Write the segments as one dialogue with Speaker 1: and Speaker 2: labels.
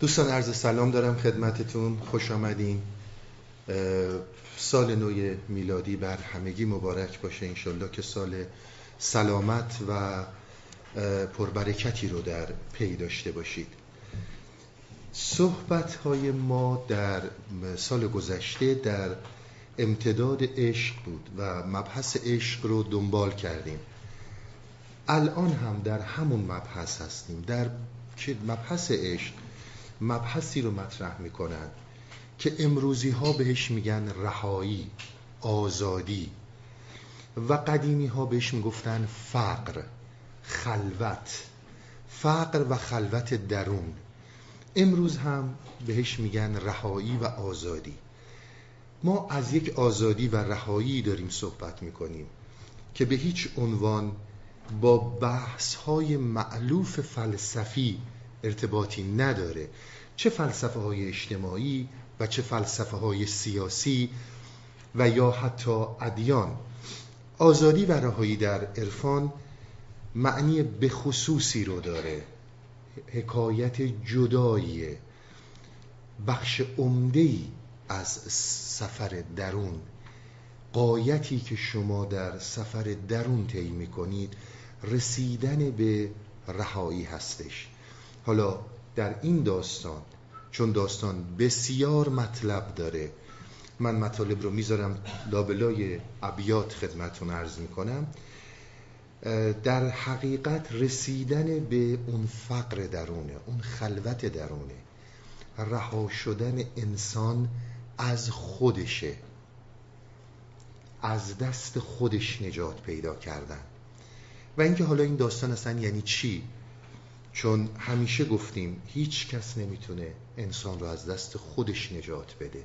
Speaker 1: دوستان عرض سلام دارم خدمتتون. خوش آمدین. سال نو میلادی بر همگی مبارک باشه. انشالله که سال سلامت و پربرکتی رو در پی داشته باشید. صحبت های ما در سال گذشته در امتداد عشق بود و مبحث عشق رو دنبال کردیم. الان هم در همون مبحث هستیم. در مبحث عشق مبحثی رو مطرح می‌کنن که امروزی ها بهش میگن رهایی آزادی. و قدیمی ها بهش می‌گفتن فقر خلوت. فقر و خلوت درون. امروز هم بهش میگن رهایی و آزادی. ما از یک آزادی و رهایی داریم صحبت می‌کنیم که به هیچ عنوان با بحث های معلوف فلسفی ارتباطی نداره. چه فلسفه های اجتماعی و چه فلسفه های سیاسی و یا حتی ادیان. آزادی و رهایی در عرفان معنی به خصوصی رو داره. حکایت جدایی بخش عمده از سفر درون. قایتی که شما در سفر درون طی می‌کنید رسیدن به رهایی هستش. حالا در این داستان چون داستان بسیار مطلب داره من مطالب رو می‌ذارم لابلای ابیات خدمتون عرض می‌کنم. در حقیقت رسیدن به اون فقر درونه اون خلوت درونه رها شدن انسان از خودشه. از دست خودش نجات پیدا کردن. و اینکه حالا این داستان اصلا یعنی چی؟ چون همیشه گفتیم هیچ کس نمی‌تونه انسان رو از دست خودش نجات بده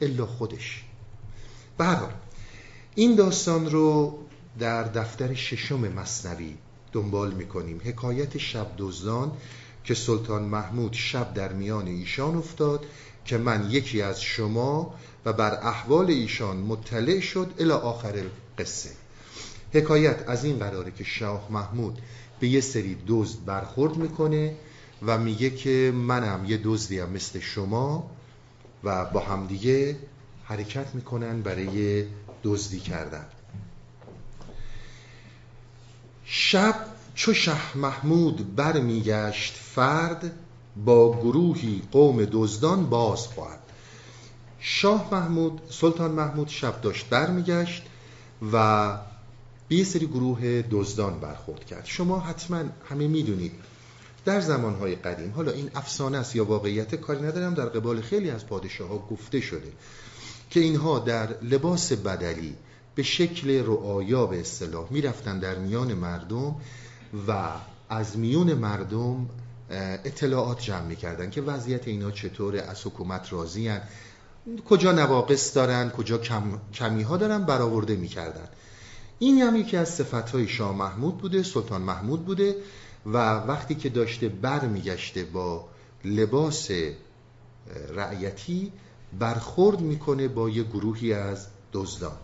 Speaker 1: الا خودش. به این داستان رو در دفتر ششم مصنوی دنبال می‌کنیم. حکایت شب دزدان که سلطان محمود شب در میان ایشان افتاد که من یکی از شما و بر احوال ایشان مطلع شد الی آخر قصه. حکایت از این قراره که شاه محمود به یه سری دزد برخورد می‌کنه و میگه که منم یه دزدیم مثل شما و با همدیگه حرکت می‌کنن برای دزدی کردن. شب چو شه محمود برمیگشت فرد با گروهی قوم دزدان باز خواهد. شاه محمود سلطان محمود شب داشت برمیگشت و به یه سری گروه دزدان برخورد کرد. شما حتما همه می‌دونید در زمانهای قدیم حالا این افسانه است یا واقعیت کاری ندارم در قبال خیلی از پادشاه ها گفته شده که اینها در لباس بدلی به شکل رعایا به اصطلاح می‌رفتن در میان مردم و از میون مردم اطلاعات جمع می‌کردن که وضعیت اینا چطوره از حکومت راضی کجا نواقص دارن کجا کم، کمی ها دارن برآورده می‌کردن. این هم یکی از صفتهای شاه محمود بوده سلطان محمود بوده و وقتی که داشته بر میگشته با لباس رعیتی برخورد می‌کنه با یه گروهی از دزدان.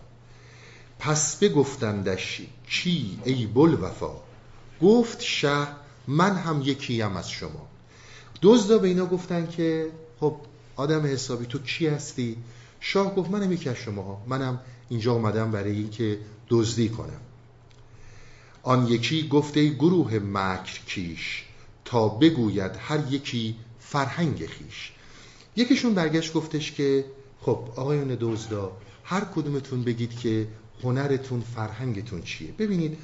Speaker 1: پس بگفتندش کی ای بل وفا گفت شه من هم یکیم از شما. دزدا به اینا گفتن که خب آدم حسابی تو کی هستی؟ شاه گفت منم یکی از شما منم اینجا اومدم برای اینکه دزدی کنم. آن یکی گفته گروه مکر کیش تا بگوید هر یکی فرهنگ خیش. یکیشون برگشت گفتش که خب آقایون دزدا هر کدومتون بگید که هنرتون فرهنگتون چیه. ببینید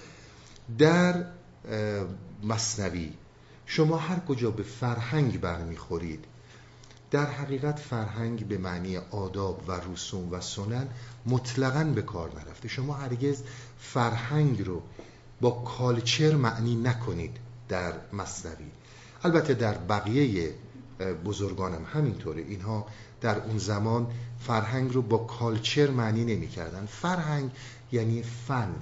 Speaker 1: در مصنوی شما هر کجا به فرهنگ برمیخورید در حقیقت فرهنگ به معنی آداب و رسوم و سنن مطلقا به کار نرفته. شما هرگز فرهنگ رو با کالچر معنی نکنید در مصنوی. البته در بقیه بزرگانم همینطوره. اینها در اون زمان فرهنگ رو با کالچر معنی نمی کردن فرهنگ یعنی فن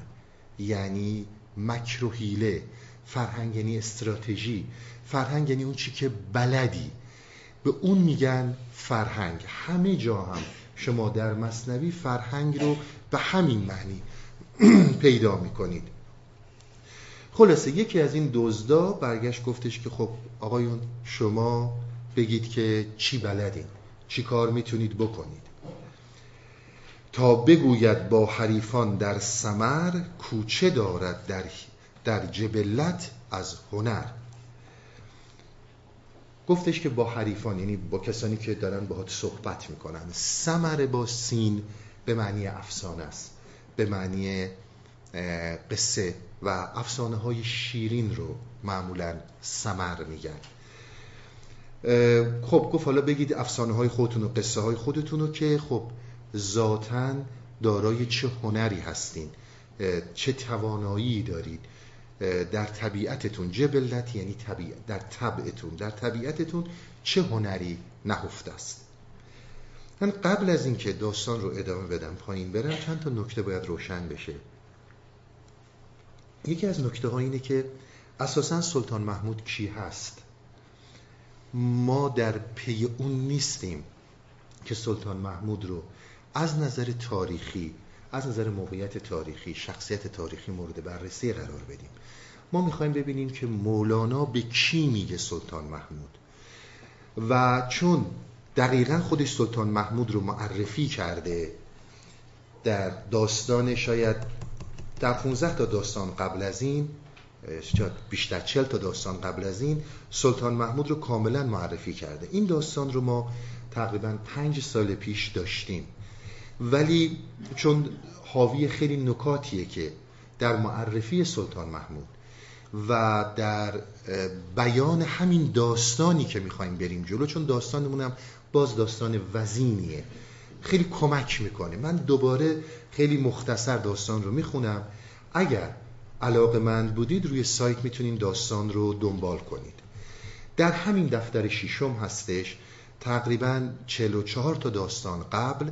Speaker 1: یعنی مکر و حیله. فرهنگ یعنی استراتژی. فرهنگ یعنی اون چی که بلدی. به اون میگن فرهنگ. همه جا هم شما در مصنوی فرهنگ رو به همین معنی پیدا می‌کنید. خلاصه یکی از این دزدا برگشت گفتش که خب آقایون شما بگید که چی بلدین؟ چی کار می‌تونید بکنید؟ تا بگوید با حریفان در سمر کوچه دارد در, در جبلت از هنر. گفتش که با حریفان یعنی با کسانی که دارن باهات صحبت می‌کنن. سمر با سین به معنی افسانه است. به معنی قصه و افسانه های شیرین رو معمولا سمر میگن. خب گفت حالا بگید افسانه های خودتون و قصه های خودتون رو که خب ذاتا دارای چه هنری هستین؟ چه توانایی دارید؟ در طبیعتتون. جبلت یعنی طبیعت در طبعتون در طبیعتتون چه هنری نهفته است؟ من قبل از اینکه داستان رو ادامه بدم پایین برم چند تا نکته باید روشن بشه. یکی از نکته ها اینه که اساسا سلطان محمود کی هست؟ ما در پی اون نیستیم که سلطان محمود رو از نظر تاریخی از نظر موقعیت تاریخی شخصیت تاریخی مورد بررسی قرار بدیم. ما می‌خوایم ببینیم که مولانا به کی میگه سلطان محمود. و چون دقیقا خودش سلطان محمود رو معرفی کرده در داستان شاید در 15 تا داستان قبل از این بیشتر 40 تا داستان قبل از این سلطان محمود رو کاملا معرفی کرده. این داستان رو ما تقریبا پنج سال پیش داشتیم. ولی چون حاوی خیلی نکاتیه که در معرفی سلطان محمود و در بیان همین داستانی که می‌خوایم بریم جلو چون داستانمونم باز داستان وزینیه خیلی کمک می‌کنه. من دوباره خیلی مختصر داستان رو می‌خونم. اگر علاقه من بودید روی سایت می‌تونین داستان رو دنبال کنید. در همین دفتر شیشم هستش تقریبا 44 تا داستان قبل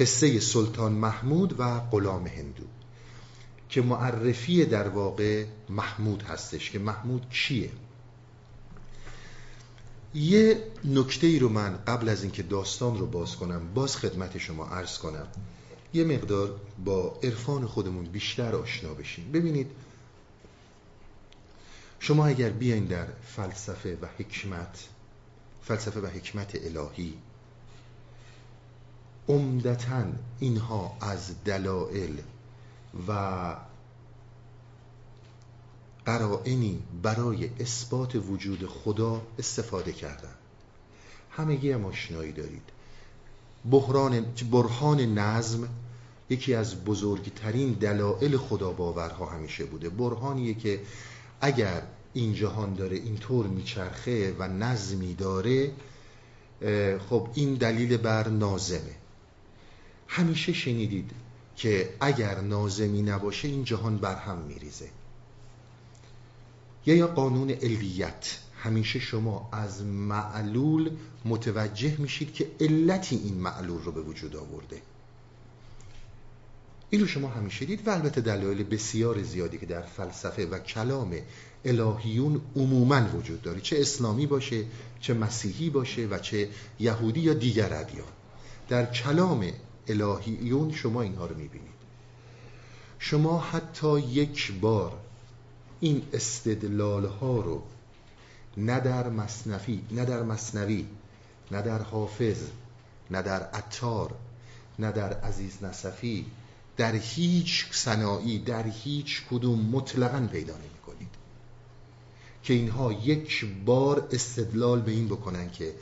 Speaker 1: قصه سلطان محمود و غلام هندو که معرفی در واقع محمود هستش. که محمود کیه یه نکته ای رو من قبل از اینکه داستان رو باز کنم باز خدمت شما عرض کنم. یه مقدار با عرفان خودمون بیشتر آشنا بشیم. ببینید شما اگر بیاین در فلسفه و حکمت فلسفه و حکمت الهی عمدتا اینها از دلائل و قرائنی برای اثبات وجود خدا استفاده کردن. همگی هم آشنایی دارید. بحران برهان نظم یکی از بزرگترین دلایل خدا باورها همیشه بوده. برهانیه که اگر این جهان داره اینطور میچرخه و نظمی داره خب این دلیل بر نازمه. همیشه شنیدید که اگر نازمی نباشه این جهان بر هم میریزه. یا یا قانون علیت همیشه شما از معلول متوجه میشید که علتی این معلول رو به وجود آورده. این رو شما همیشه دید و البته دلایل بسیار زیادی که در فلسفه و کلام الهیون عموما وجود داره. چه اسلامی باشه چه مسیحی باشه و چه یهودی یا دیگر ادیان. در کلام الهیون شما اینها رو می‌بینید. شما حتی یک بار این استدلال ها رو نه در مصنفی نه در مصنوی نه در حافظ نه در عطار نه در عزیز نصفی در هیچ صناعی در هیچ کدوم مطلقا پیدا نمی کنید که اینها یک بار استدلال به این بکنن که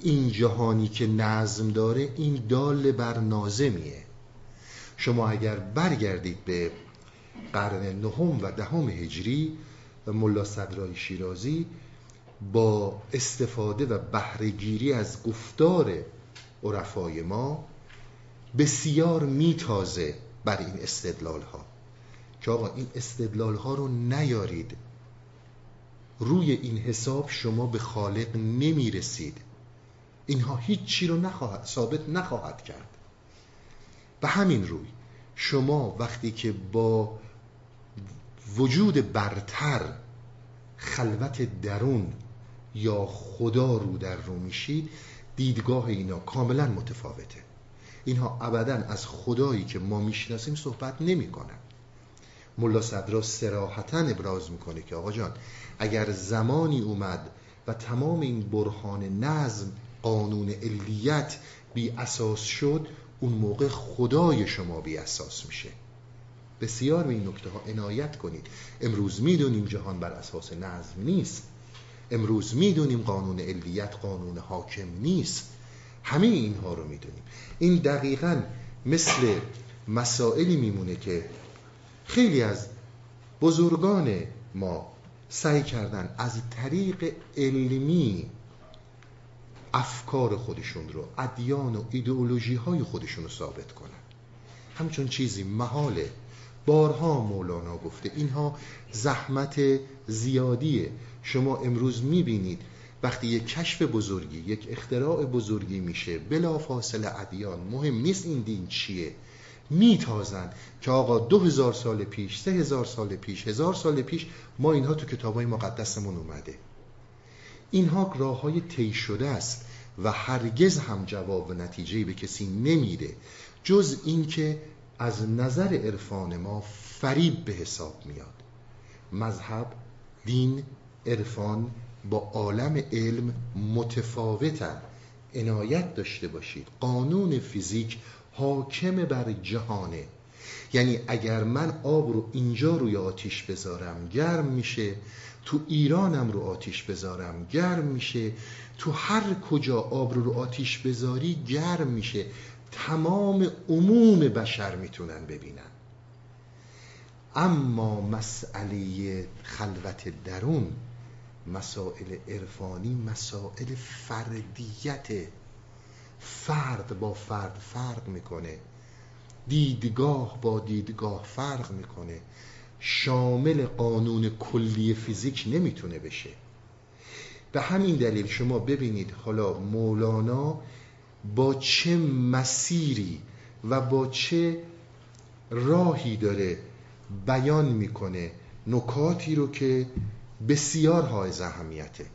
Speaker 1: این جهانی که نظم داره این دال بر نازمیه. شما اگر برگردید به قرن نهم و دهم هجری و ملا صدرای شیرازی با استفاده و بهرهگیری از گفتار عرفای ما بسیار میتازه بر این استدلال ها که آقا این استدلال ها رو نیارید. روی این حساب شما به خالق نمی‌رسید. اینها هیچی رو نخواهد ثابت نخواهد کرد. به همین روی شما وقتی که با وجود برتر خلوت درون یا خدا رو در رو میشید دیدگاه اینا کاملا متفاوته. اینها ابدا از خدایی که ما می‌شناسیم صحبت نمی‌کنن. ملا صدرا سراحتا ابراز می‌کنه که آقا جان اگر زمانی اومد و تمام این برهان نظم قانون علیت بی اساس شد اون موقع خدای شما بی اساس میشه. بسیار به این نکته ها عنایت کنید. امروز می‌دونیم جهان بر اساس نظم نیست. امروز می‌دونیم قانون علیت قانون حاکم نیست. همه اینها رو می‌دونیم. این دقیقا مثل مسائلی میمونه که خیلی از بزرگان ما سعی کردن از طریق علمی افکار خودشون رو ادیان و ایدئولوژی های خودشون رو ثابت کنن. همچون چیزی محاله. بارها مولانا گفته اینها زحمت زیادیه. شما امروز می‌بینید وقتی یک کشف بزرگی یک اختراع بزرگی میشه بلا فاصله ادیان مهم نیست این دین چیه. میتازن که آقا دو هزار سال پیش سه هزار سال پیش هزار سال پیش ما اینها تو کتابای مقدسمون اومده. اینها راه های طی شده است و هرگز هم جواب و نتیجه به کسی نمیده جز اینکه از نظر عرفان ما فریب به حساب میاد. مذهب دین عرفان با عالم علم متفاوتن. عنایت داشته باشید. قانون فیزیک حاکم بر جهانه. یعنی اگر من آب رو اینجا روی آتیش بذارم گرم میشه تو ایرانم رو آتیش بذارم گرم میشه. تو هر کجا آب رو رو آتیش بذاری گرم میشه. تمام عموم بشر می‌تونن ببینن. اما مسئله خلوت درون مسائل عرفانی مسائل فردیت. فرد با فرد فرق می‌کنه. دیدگاه با دیدگاه فرق می‌کنه. شامل قانون کلی فیزیک نمی‌تونه بشه. به همین دلیل شما ببینید حالا مولانا با چه مسیری و با چه راهی داره بیان می‌کنه نکاتی رو که بسیار های اهمیته.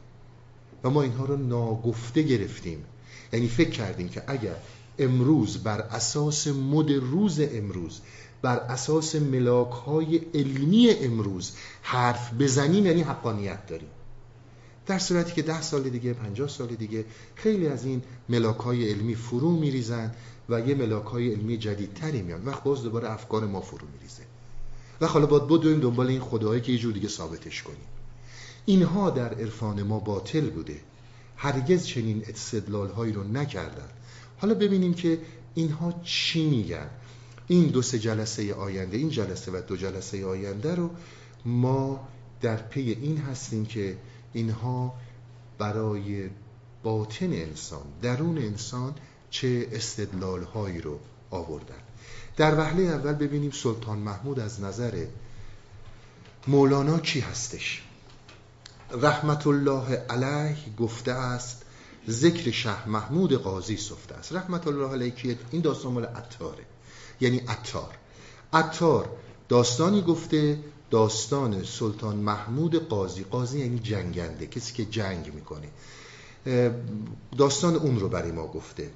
Speaker 1: و ما اینها رو ناگفته گرفتیم. یعنی فکر کردیم که اگر امروز بر اساس مد روز امروز بر اساس ملاک های علمی امروز حرف بزنیم یعنی حقانیت داریم. در صورتی که ده سال دیگه پنجاه سال دیگه خیلی از این ملاک های علمی فرو میریزن و یه ملاک های علمی جدیدتری میان وقت باز دوباره افکار ما فرو میریزه. و حالا باید بدویم دنبال این خداهایی که یه جور دیگه ثابتش کنیم. اینها در عرفان ما باطل بوده. هرگز چنین استدلال هایی رو نکردن. حالا ببینیم که اینها چی میگن. این دو سه جلسه آینده این جلسه و دو جلسه آینده رو ما در پی این هستیم که اینها برای باطن انسان درون انسان چه استدلال هایی رو آوردن. در وهله اول ببینیم سلطان محمود از نظر مولانا کی هستش. رحمت الله علیه گفته است ذکر شه محمود قاضی سفته است. رحمت الله علیه این داستان مال عطاره. یعنی عطار. عطار داستانی گفته داستان سلطان محمود قاضی. قاضی یعنی جنگنده کسی که جنگ می‌کنه. داستان اون رو برای ما گفته.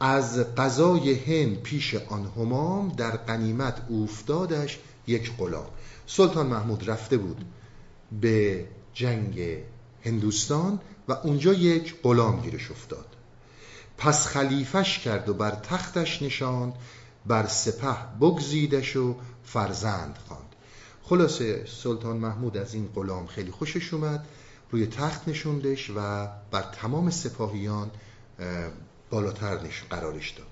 Speaker 1: از قضای هند پیش آن همام در قنیمت اوفتادش یک غلام. سلطان محمود رفته بود به جنگ هندوستان و اونجا یک غلام گیرش افتاد. پس خلیفش کرد و بر تختش نشاند. بر سپه بگزیدش و فرزند خواند. خلاصه سلطان محمود از این غلام خیلی خوشش اومد روی تخت نشوندش و بر تمام سپاهیان بالاتر قرارش داد.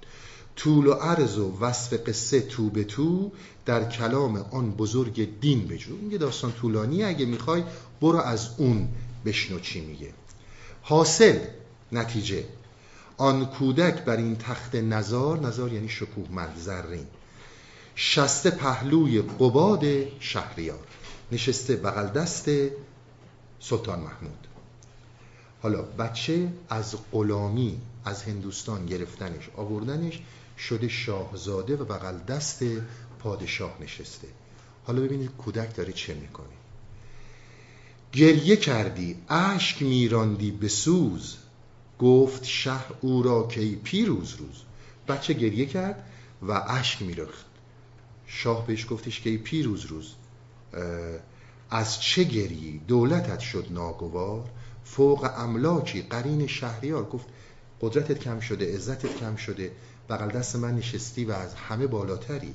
Speaker 1: طول و عرض و وصف قصه تو به تو در کلام آن بزرگ دین بجو یه داستان طولانی اگه می‌خوای برو از اون بشنو چی میگه. حاصل نتیجه. آن کودک بر این تخت نزار نزار یعنی شکوه مند زرین. شسته پهلوی قباد شهریار. نشسته بغل دست سلطان محمود. حالا بچه از غلامی از هندوستان گرفتنش آوردنش شده شاهزاده و بغل دست پادشاه نشسته. حالا ببینید کودک داره چه می‌کنه. گریه کردی اشک میراندی به سوز. گفت شه او را کی پیروز روز. بچه گریه کرد و اشک میرخت شاه بهش گفتش که پیروز روز. از چه گریی دولتت شد ناگوار. فوق املاکی قرین شهریار. گفت قدرتت کم شده عزتت کم شده. بغل دست من نشستی و از همه بالاتری.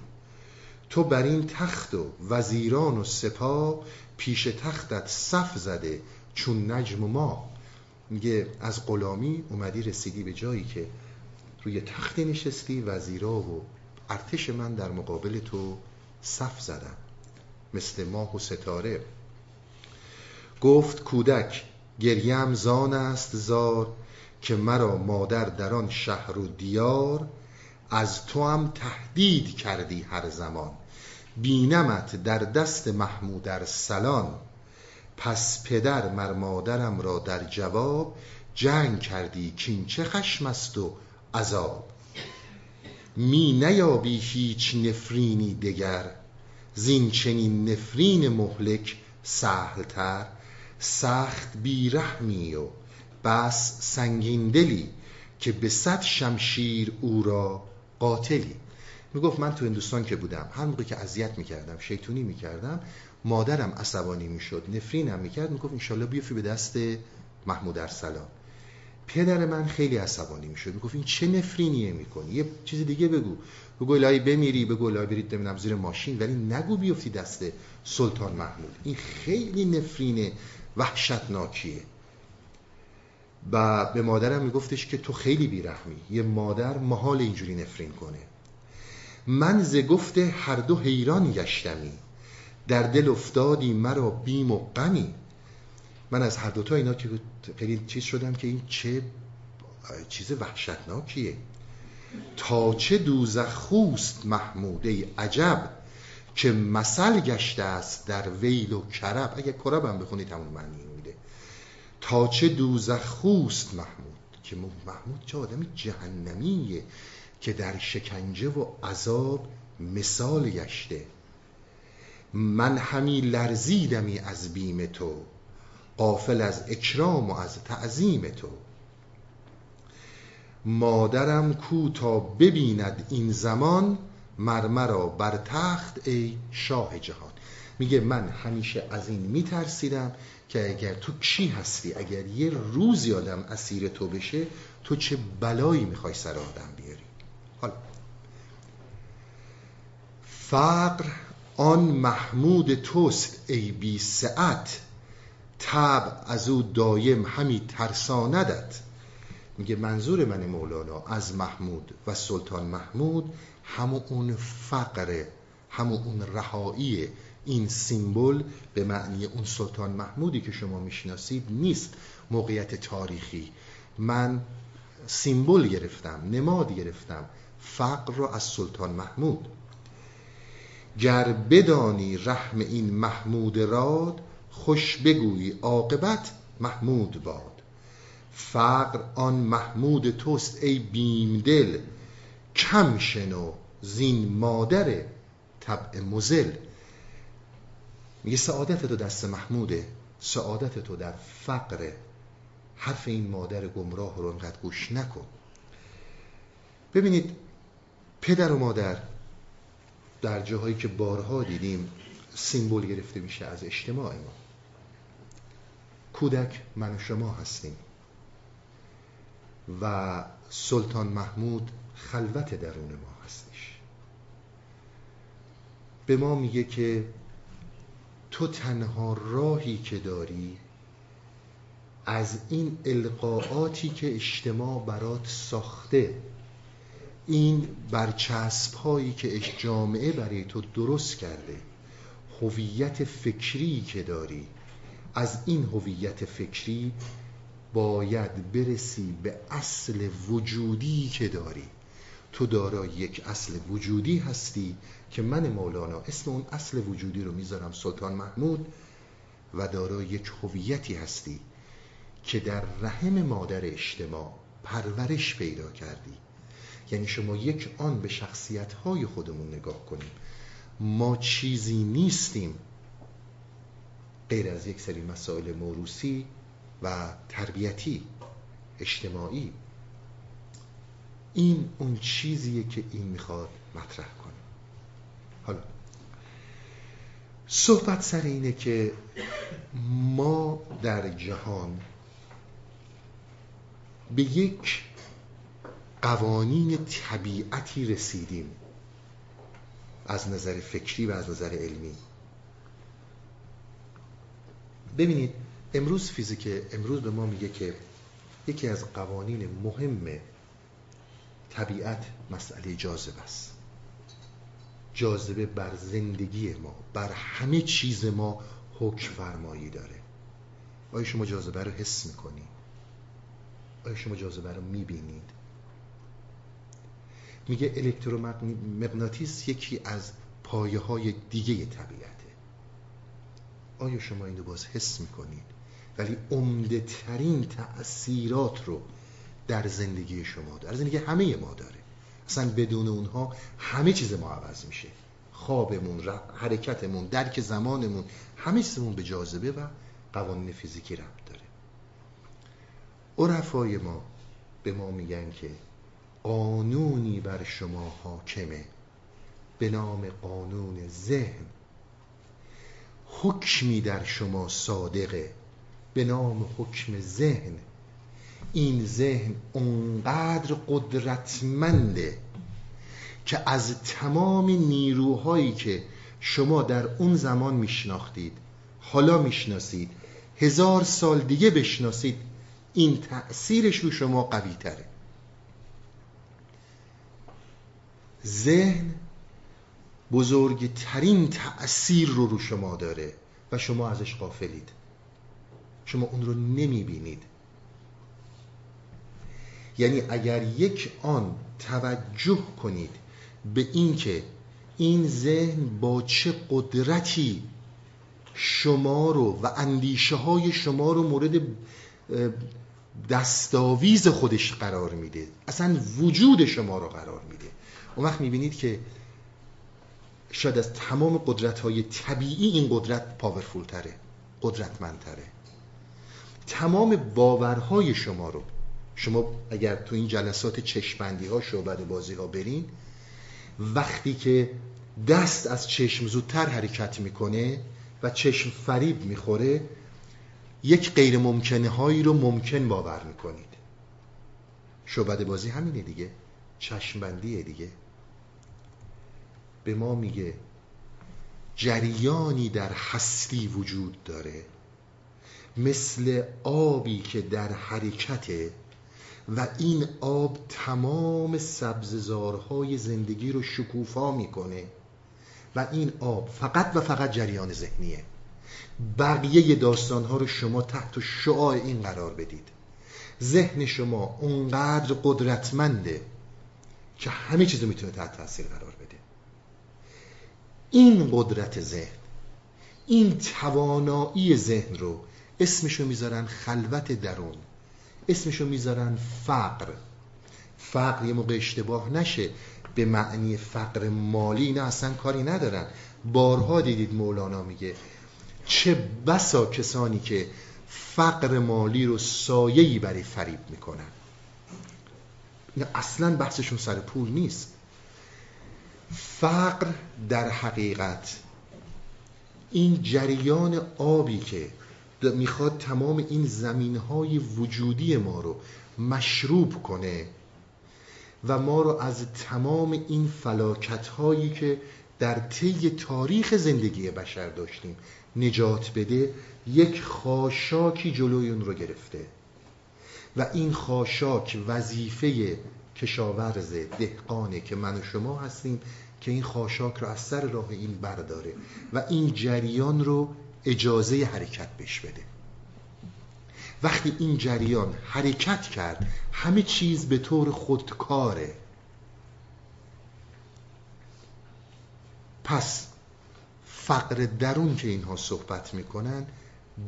Speaker 1: تو بر این تخت و وزیران و سپاه پیش تختت صف زده چون نجم و ما میگه از غلامی اومدی رسیدی به جایی که روی تخت نشستی وزیرا و ارتش من در مقابل تو صف زدن مثل ماه و ستاره. گفت کودک گریم زان است زار که مرا مادر در آن شهر و دیار از تو هم تهدید کردی هر زمان. بینمت در دست محمود سلان پس پدر مر مادرم را در جواب جنگ کردی کین چه خشم است و عذاب. می نیابی هیچ نفرینی دگر زین چنین نفرین مهلک سهلتر. سخت بیرحمی و بس سنگین دلی که به صد شمشیر او را قاتلی. می‌گفت من تو هندوستان که بودم هر موقع که اذیت می‌کردم شیطونی می‌کردم مادرم عصبانی می‌شد. نفرینم می‌کرد می‌گفت انشالله بیفی به دست محمود ارسلان. پدر من خیلی عصبانی می‌شد. می‌گفت این چه نفرینیه می‌کنی؟ یه چیز دیگه بگو. بگو الهی بمیری بگو الهی برید نمی‌دونم زیر ماشین ولی نگو بیفتی دست سلطان محمود. این خیلی نفرین وحشتناکیه. و به مادرم میگفتش که تو خیلی بیرحمی. یه مادر محال اینجوری نفرین کنه. من ز گفته هر دو حیران گشتمی. در دل افتادی مرا بیم و غمی. من از هر دوتا اینا که خیلی چیز شدم که این چه چیز وحشتناکیه. تا چه دوزخ خوست محمود ای عجب که مثل گشته است در ویل و کرب. اگه کرب هم بخونید همون معنی میده. تا چه دوزخ خوست محمود که محمود چه آدم جهنمیه که در شکنجه و عذاب مثال گشته. من همی لرزیدمی از بیم تو قافل از اکرام و از تعظیم تو. مادرم کو تا ببیند این زمان مرمرا بر تخت ای شاه جهان. میگه من همیشه از این میترسیدم که اگر تو کی هستی؟ اگر یه روزی آدم اسیر تو بشه تو چه بلایی می‌خوای سر آدم بیاری؟ حالا فقر آن محمود توست ای بی سعت. تب از او دایم همی ترساندت. میگه منظور من مولانا از محمود و سلطان محمود همون اون فقر همون رهایی این سیمبل به معنی اون سلطان محمودی که شما می‌شناسید نیست موقعیت تاریخی. من سیمبل گرفتم نماد گرفتم. فقر را از سلطان محمود. گر بدانی رحم این محمود راد خوش بگویی عاقبت محمود باد. فقر آن محمود توست ای دل کم شنو زین مادر طبع مزل. میگه سعادت تو دست محموده سعادت تو در فقر. حرف این مادر گمراه رو انقدر گوش نکن. ببینید پدر و مادر در جاهایی که بارها دیدیم سیمبل گرفته میشه از اجتماع ما. کودک من و شما هستیم. و سلطان محمود خلوت درون ما هستش. به ما میگه که تو تنها راهی که داری از این القاعاتی که اجتماع برات ساخته این برچسب هایی که جامعه برای تو درست کرده هویت فکری که داری از این هویت فکری باید برسی به اصل وجودی که داری. تو دارای یک اصل وجودی هستی که من مولانا اسم اون اصل وجودی رو می‌ذارم سلطان محمود و دارای یک هویتی هستی که در رحم مادر اجتماع پرورش پیدا کردی. یعنی شما یک آن به شخصیت های خودمون نگاه کنیم. ما چیزی نیستیم غیر از یک سری مسائل موروسی و تربیتی اجتماعی. این اون چیزیه که این می‌خواد مطرح کنه. حالا صحبت سر اینه که ما در جهان به یک قوانین طبیعتی رسیدیم. از نظر فکری و از نظر علمی. ببینید امروز فیزیک امروز به ما میگه که یکی از قوانین مهم طبیعت مسئله جاذبه است. جاذبه بر زندگی ما بر همه چیز ما حکم فرمایی داره. آیا شما جاذبه رو حس می‌کنید آیا شما جاذبه رو می‌بینید؟ میگه الکترومغناطیس یکی از پایه های دیگه طبیعته. آیا شما این رو باز حس می‌کنید؟ ولی عمده ترین تأثیرات رو در زندگی شما در زندگی همه ما داره. اصلا بدون اونها همه چیز ما عوض میشه. خوابمون حرکتمون درک زمانمون همه چیزمون به جاذبه و قوانین فیزیکی ربط داره. عرفای ما به ما میگن که قانونی بر شما حاکمه. به نام قانون ذهن. حکمی در شما صادقه. به نام حکم ذهن. این ذهن اونقدر قدرتمنده که از تمام نیروهایی که شما در اون زمان میشناختید حالا می‌شناسید هزار سال دیگه بشناسید این تأثیرش رو شما قوی تره ذهن بزرگترین تأثیر رو رو شما داره و شما ازش قافلید شما اون رو نمی‌بینید. یعنی اگر یک آن توجه کنید به اینکه این ذهن با چه قدرتی شما رو و اندیشه های شما رو مورد دستاویز خودش قرار میده. اصلا وجود شما رو قرار میده. اون وقت می‌بینید که شاید از تمام قدرت های طبیعی این قدرت پاورفول تره قدرتمندتره. تمام باورهای شما رو شما اگر تو این جلسات چشمندی ها شعبد بازی ها برین وقتی که دست از چشم زودتر حرکت می‌کنه و چشم فریب می‌خوره یک غیر ممکنه هایی رو ممکن باور می‌کنید. شعبد بازی همینه دیگه. چشمبندیه دیگه. به ما میگه جریانی در هستی وجود داره مثل آبی که در حرکته و این آب تمام سبززارهای زندگی رو شکوفا می‌کنه و این آب فقط و فقط جریان ذهنیه. بقیه داستانها رو شما تحت شعاع این قرار بدید. ذهن شما اونقدر قدرتمنده که همه چیز رو می‌تونه تحت تاثیر قرار این قدرت ذهن این توانایی ذهن رو اسمشو می‌ذارن خلوت درون اسمشو می‌ذارن فقر. فقر یه موقع اشتباه نشه به معنی فقر مالی نه اصلا کاری ندارن. بارها دیدید مولانا میگه چه بسا کسانی که فقر مالی رو سایهی برای فریب می‌کنن. اصلا بحثشون سر پول نیست. فقر در حقیقت. این جریان آبی که می‌خواد تمام این زمین های وجودی ما رو مشروب کنه و ما رو از تمام این فلاکت هایی که در طی تاریخ زندگی بشر داشتیم نجات بده یک خاشاکی جلوی اون رو گرفته. و این خاشاک وظیفه کشاورز دهقانه که من و شما هستیم که این خاشاک رو از سر راه این برداره و این جریان رو اجازه حرکت بش بده. وقتی این جریان حرکت کرد همه چیز به طور خودکاره. پس فقر درون که اینها صحبت می‌کنن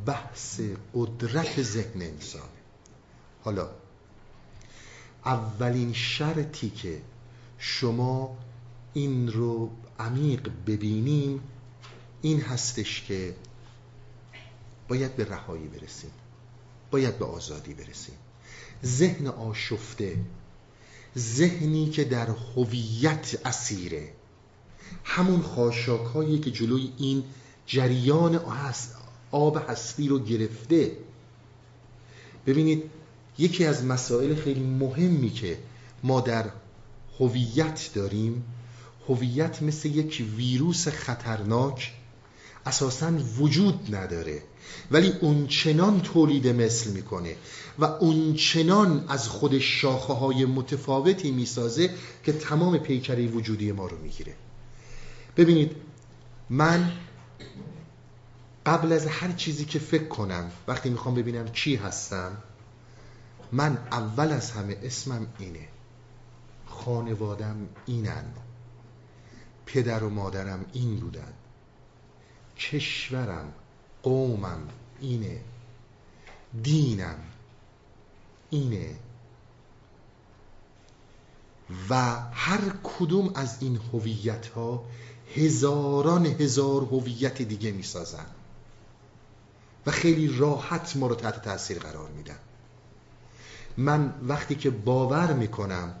Speaker 1: بحث قدرت ذهن انسان. حالا اولین شرطی که شما این رو عمیق ببینیم این هستش که باید به رهایی برسیم باید به آزادی برسیم ذهن آشفته ذهنی که در هویت اسیره. همون خاشاک هایی که جلوی این جریان آب هستی رو گرفته. ببینید یکی از مسائل خیلی مهمی که ما در هویت داریم هویت مثل یک ویروس خطرناک اساسا وجود نداره ولی اون چنان تولید مثل می‌کنه و اون چنان از خود شاخه های متفاوتی می‌سازه که تمام پیکره وجودی ما رو می‌گیره. ببینید من قبل از هر چیزی که فکر کنم وقتی می‌خوام ببینم کی هستم من اول از همه اسمم اینه. خانوادم اینن. پدر و مادرم این بودن. کشورم قومم اینه. دینم اینه. و هر کدوم از این هویت ها هزاران هزار هویت دیگه می‌سازن. و خیلی راحت ما رو تحت تاثیر قرار میدن. من وقتی که باور می‌کنم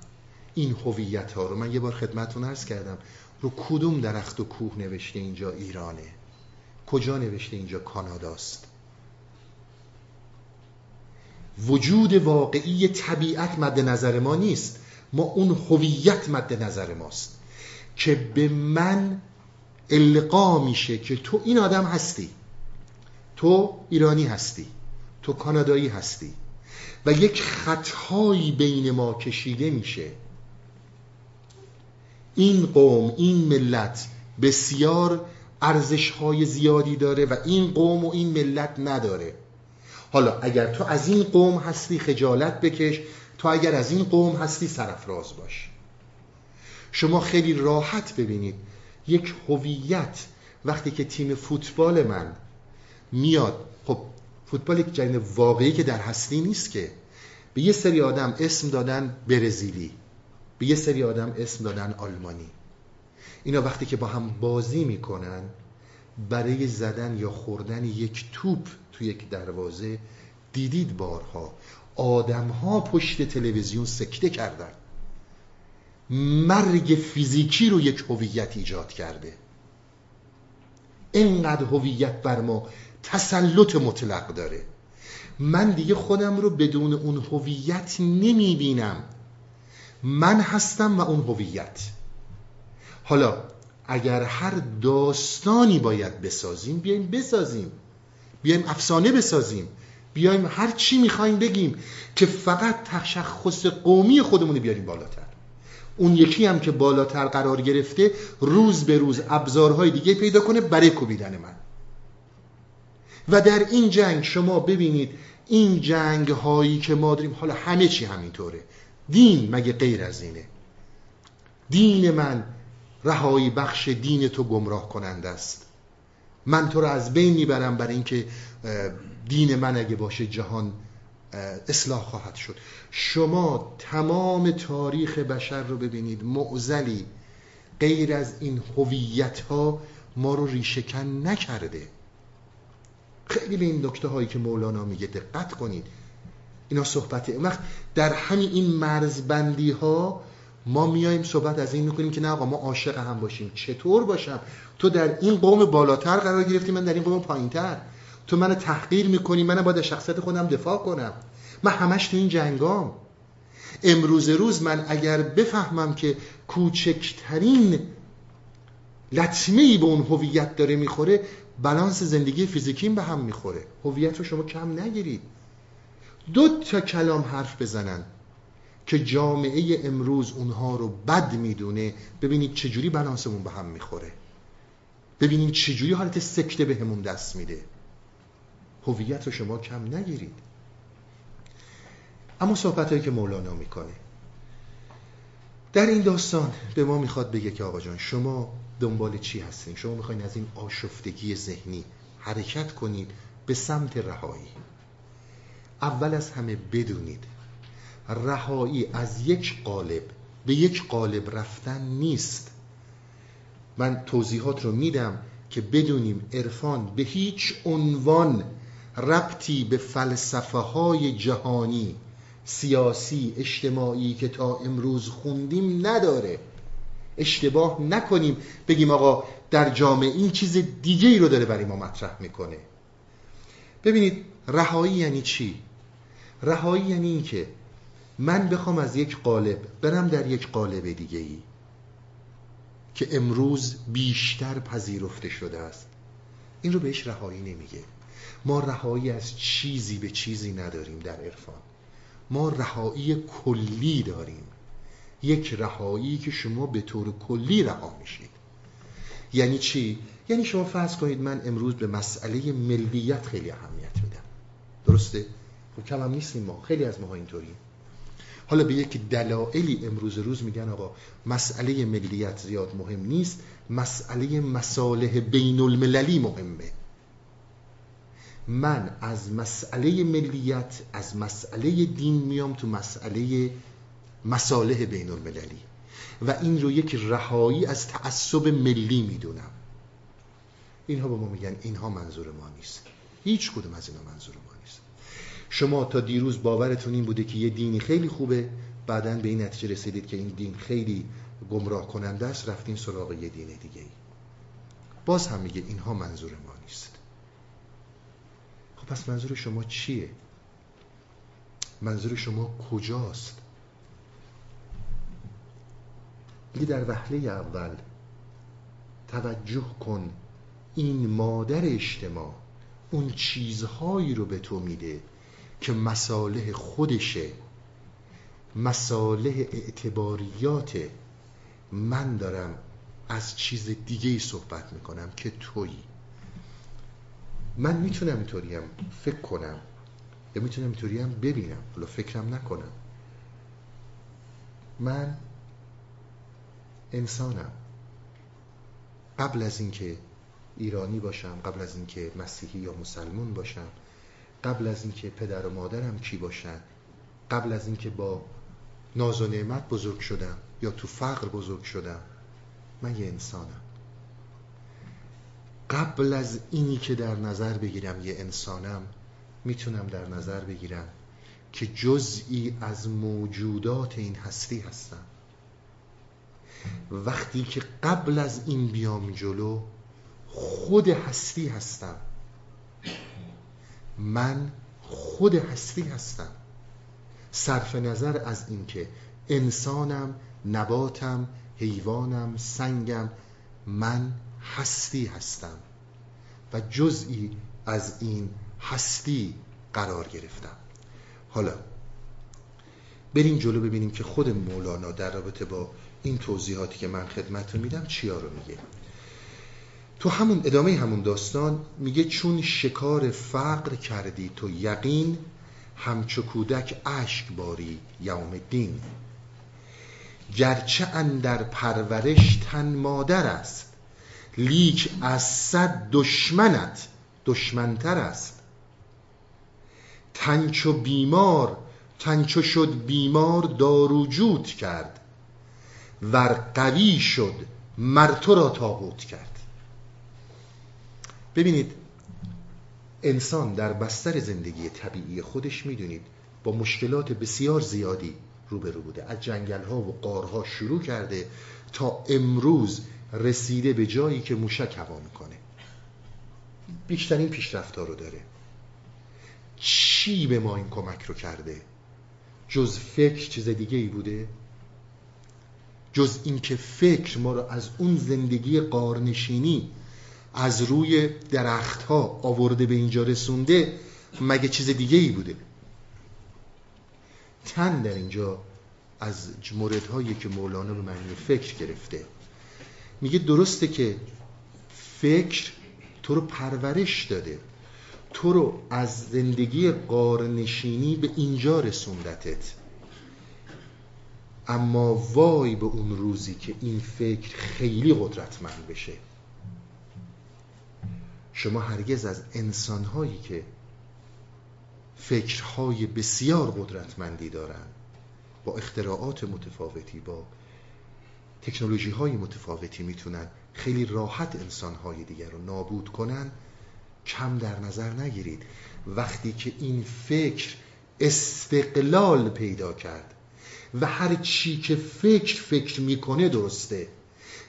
Speaker 1: این هویت ها رو من یه بار خدمتتون عرض کردم رو کدوم درخت و کوه نوشته اینجا ایرانه؟ کجا نوشته اینجا کاناداست؟ وجود واقعی طبیعت مد نظر ما نیست. ما اون هویت مد نظر ماست که به من القا میشه که تو این آدم هستی. تو ایرانی هستی. تو کانادایی هستی. و یک خطهایی بین ما کشیده میشه. این قوم این ملت بسیار ارزش های زیادی داره و این قوم و این ملت نداره. حالا اگر تو از این قوم هستی خجالت بکش. تو اگر از این قوم هستی سرفراز باش. شما خیلی راحت ببینید. یک هویت وقتی که تیم فوتبال من میاد فوتبال یک جنین واقعی که در هستی نیست که. به یه سری آدم اسم دادن برزیلی. به یه سری آدم اسم دادن آلمانی. اینا وقتی که با هم بازی می‌کنن برای زدن یا خوردن یک توپ تو یک دروازه دیدید بارها آدمها پشت تلویزیون سکته کردن. مرگ فیزیکی رو یک هویت ایجاد کرده. اینقدر هویت بر ما تسلط مطلق داره. من دیگه خودم رو بدون اون هویت نمی‌بینم. من هستم و اون هویت. حالا اگر هر داستانی باید بسازیم بیایم بسازیم. بیایم افسانه بسازیم. بیایم هر چی می‌خوایم بگیم که فقط تشخص قومی خودمون بیاریم بالاتر. اون یکی هم که بالاتر قرار گرفته روز به روز ابزارهای دیگه پیدا کنه برای کوبیدن من. و در این جنگ شما ببینید این جنگ هایی که ما داریم حالا همه چی همینطوره. دین مگه غیر از اینه؟ دین من رهایی بخش دین تو گمراه کننده است. من تو رو از بین می‌برم برای اینکه دین من اگه باشه جهان اصلاح خواهد شد. شما تمام تاریخ بشر رو ببینید معزلی غیر از این هویت ها ما رو ریشهکن نکرده. خیلی به این نکته هایی که مولانا میگه دقت کنید. اینا صحبته وقت در همین این مرزبندی ها ما میایم صحبت از این می‌کنیم که نه آقا ما عاشق هم باشیم. چطور باشم؟ تو در این قوم بالاتر قرار گرفتی من در این قوم پایینتر. تو منو تحقیر می‌کنی من باید شخصیت خودم دفاع کنم. من همش تو این جنگام. امروز روز من اگر بفهمم که کوچکترین لطمه ای به اون هویت داره می‌خوره بالانس زندگی فیزیکیم به هم می‌خوره. هویت رو شما کم نگیرید. دو تا کلام حرف بزنن که جامعه امروز اونها رو بد می‌دونه. ببینید چجوری بلانسمون به هم می‌خوره. ببینید چجوری حالت سکته به همون دست میده. هویت رو شما کم نگیرید. اما صحبت هایی که مولانا می‌کنه. در این داستان به ما می‌خواد بگه که آقا جان شما دنبال چی هستین؟ شما می‌خواین از این آشفتگی ذهنی حرکت کنید به سمت رهایی. اول از همه بدونید رهایی از یک قالب به یک قالب رفتن نیست. من توضیحات رو میدم که بدونیم عرفان به هیچ عنوان ربطی به فلسفه های جهانی سیاسی اجتماعی که تا امروز خوندیم نداره. اشتباه نکنیم. بگیم آقا در جامعه این چیز دیگه ای رو داره برای ما مطرح می‌کنه. ببینید رهایی یعنی چی؟ رهایی یعنی این که من بخوام از یک قالب برم در یک قالب دیگه ای که امروز بیشتر پذیرفته شده است. این رو بهش رهایی نمیگه. ما رهایی از چیزی به چیزی نداریم در عرفان. ما رهایی کلی داریم. یک رهایی که شما به طور کلی رها میشید. یعنی چی؟ یعنی شما فرض کنید من امروز به مسئله ملیت خیلی اهمیت میدم. درسته؟ خب کم هم نیستیم ما. خیلی از ماها اینطوریم حالا به یک دلایلی امروز روز میگن آقا مسئله ملیت زیاد مهم نیست مسئله مصالح بین المللی مهمه. من از مسئله ملیت از مسئله دین میام تو مسئله مصالح بین المللی و این رو یک رهایی از تعصب ملی می‌دونم. اینها به ما میگن اینها منظور ما نیست. هیچ کدوم از اینا منظور ما نیست. شما تا دیروز باورتون این بوده که یه دینی خیلی خوبه بعدا به این نتیجه رسیدید که این دین خیلی گمراه کننده است رفتین سراغ یه دین دیگه ای باز هم میگه اینها منظور ما نیست. خب پس منظور شما چیه؟ منظور شما کجاست؟ میگه در وهله اول توجه کن این مادر اجتماع اون چیزهایی رو به تو میده که مصالح خودشه مصالح اعتباریات من دارم از چیز دیگه ای صحبت می‌کنم که تویی. من می‌تونم اینطوریم فکر کنم یا می‌تونم اینطوریم ببینم حالا فکرم نکنم. من انسانم. قبل از اینکه ایرانی باشم قبل از اینکه مسیحی یا مسلمون باشم قبل از اینکه پدر و مادرم کی باشن قبل از اینکه با ناز و نعمت بزرگ شدم یا تو فقر بزرگ شدم من یه انسانم. قبل از اینی که در نظر بگیرم یه انسانم می‌تونم در نظر بگیرم که جزئی از موجودات این هستی هستم. وقتی که قبل از این بیام جلو خود هستی هستم. من خود هستی هستم. صرف نظر از اینکه انسانم نباتم حیوانم سنگم من هستی هستم و جزئی از این هستی قرار گرفتم. حالا بریم جلو ببینیم که خود مولانا در رابطه با این توضیحاتی که من خدمتتون میدم چیا رو میگه؟ تو همون ادامه همون داستان میگه چون شکار فقر کردی تو یقین همچو کودک اشک باری یوم دین. گرچه اندر پرورش تن مادر است لیک از صد دشمنت دشمنتر است. تنچو بیمار تنچو شد بیمار دارو جود کرد. ور قوی شد مر تو را تابوت کرد. ببینید انسان در بستر زندگی طبیعی خودش می‌دونید با مشکلات بسیار زیادی روبرو بوده. از جنگل ها و قارها شروع کرده تا امروز رسیده به جایی که موشک هوا می‌کنه. بیشترین پیشرفت رو داره. چی به ما این کمک رو کرده؟ جز فکر چیز دیگه ای بوده؟ جز اینکه فکر ما رو از اون زندگی قارنشینی از روی درختها آورده به اینجا رسونده مگه چیز دیگه ای بوده؟ تن در اینجا از موردهایی که مولانا به معنی فکر گرفته. میگه درسته که فکر تو رو پرورش داده. تو رو از زندگی قارنشینی به اینجا رسوندتت. اما وای به اون روزی که این فکر خیلی قدرتمند بشه. شما هرگز از انسانهایی که فکرهای بسیار قدرتمندی دارن با اختراعات متفاوتی با تکنولوژی های متفاوتی می‌تونن خیلی راحت انسانهای دیگر رو نابود کنن کم در نظر نگیرید. وقتی که این فکر استقلال پیدا کرد و هر چی که فکر فکر می‌کنه درسته.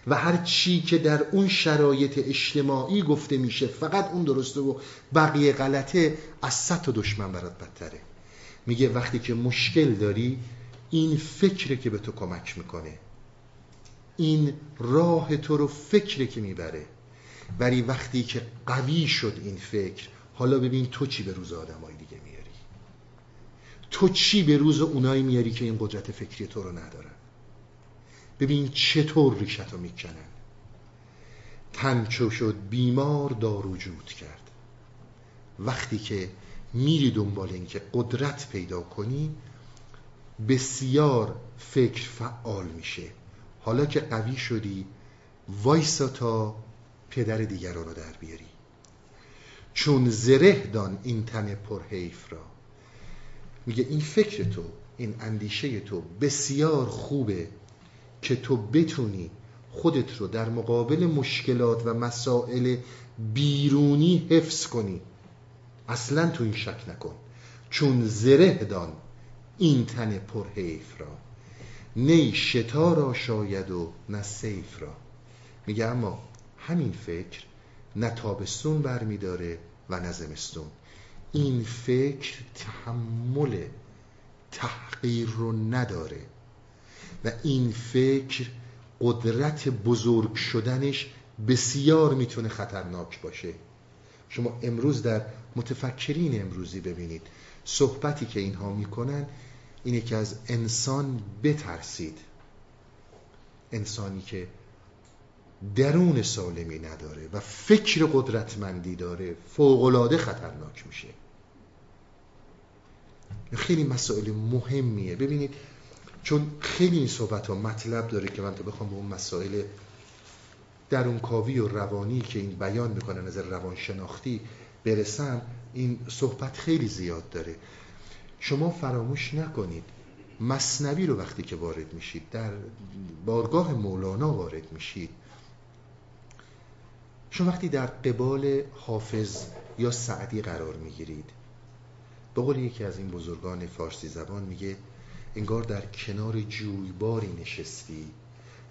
Speaker 1: و هر چی که در اون شرایط اجتماعی گفته میشه فقط اون درسته و بقیه غلطه از صد دشمن برات بدتره. میگه وقتی که مشکل داری این فکره که به تو کمک می‌کنه. این راه تو رو فکره که می‌بره. ولی وقتی که قوی شد این فکر حالا ببین تو چی به روز آدمای دیگه میاری تو چی به روز اونایی میاری که این قدرت فکری تو رو ندارن؟ ببین چطور ریشت رو می‌کنن؟ تن شد بیمار دارو جود کرد. وقتی که میری دنبال اینکه قدرت پیدا کنی بسیار فکر فعال میشه. حالا که قوی شدی وایسا تا پدر دیگران رو در بیاری. چون زره دان این تن پرحیف را. میگه این فکر تو این اندیشه تو بسیار خوبه که تو بتونی خودت رو در مقابل مشکلات و مسائل بیرونی حفظ کنی. اصلا تو این شک نکن. چون زره دان این تن پرحیف را. نی شتا را شاید و نه سیف را. میگه اما همین فکر نه تابستون برمیداره و نه زمستون. این فکر تحمل تحقیر رو نداره و این فکر قدرت بزرگ شدنش بسیار می‌تونه خطرناک باشه. شما امروز در متفکرین امروزی ببینید صحبتی که اینها می‌کنن اینه که از انسان بترسید. انسانی که درون سالمی نداره و فکر قدرتمندی داره فوقلاده خطرناک میشه. خیلی مسائل مهمیه. ببینید چون خیلی این صحبت ها مطلب داره که من تو بخوام به اون مسائل درونکاوی و روانی که این بیان می‌کنه نظر روانشناختی برسم این صحبت خیلی زیاد داره. شما فراموش نکنید مصنوی رو وقتی که وارد میشید در بارگاه مولانا وارد میشید. شما وقتی در قبال حافظ یا سعدی قرار می‌گیرید به قول یکی از این بزرگان فارسی زبان میگه انگار در کنار جویباری نشستی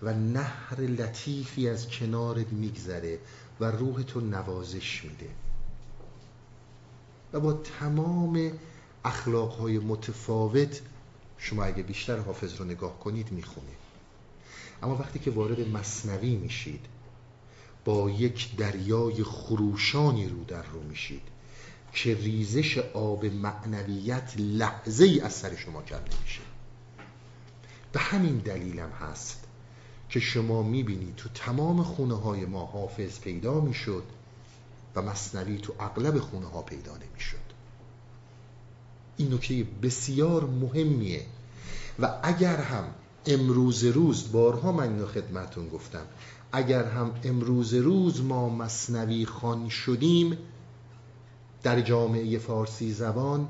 Speaker 1: و نهر لطیفی از کنارت میگذره و روح تو نوازش میده. و با تمام اخلاقهای متفاوت شما اگه بیشتر حافظ رو نگاه کنید می‌خونه اما وقتی که وارد مصنوی میشید با یک دریای خروشانی رو در رو میشید که ریزش آب معنویت لحظه ای از سر شما کرده میشه. به همین دلیلم هست که شما می‌بینید تو تمام خونه های ما حافظ پیدا می‌شد و مصنوی تو اغلب خونه ها پیدا نمی‌شد. این نکته بسیار مهمیه و اگر هم امروز روز بارها من اینو خدمتون گفتم اگر هم امروز روز ما مصنوی خان شدیم در جامعه فارسی زبان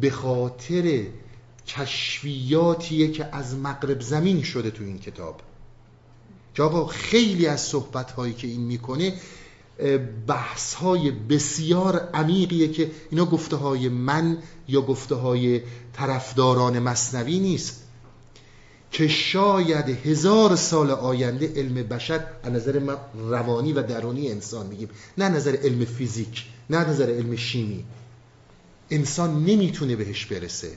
Speaker 1: به خاطر کشفیاتیه که از مغرب زمین شده تو این کتاب. که خیلی از صحبت هایی که این می‌کنه بحث های بسیار عمیقیه که اینا گفته های من یا گفته های طرفداران مصنوی نیست. که شاید هزار سال آینده علم بشر از نظر روانی و درونی انسان میگیم. نه نظر علم فیزیک نه نظر علم شیمی. انسان نمی‌تونه بهش برسه.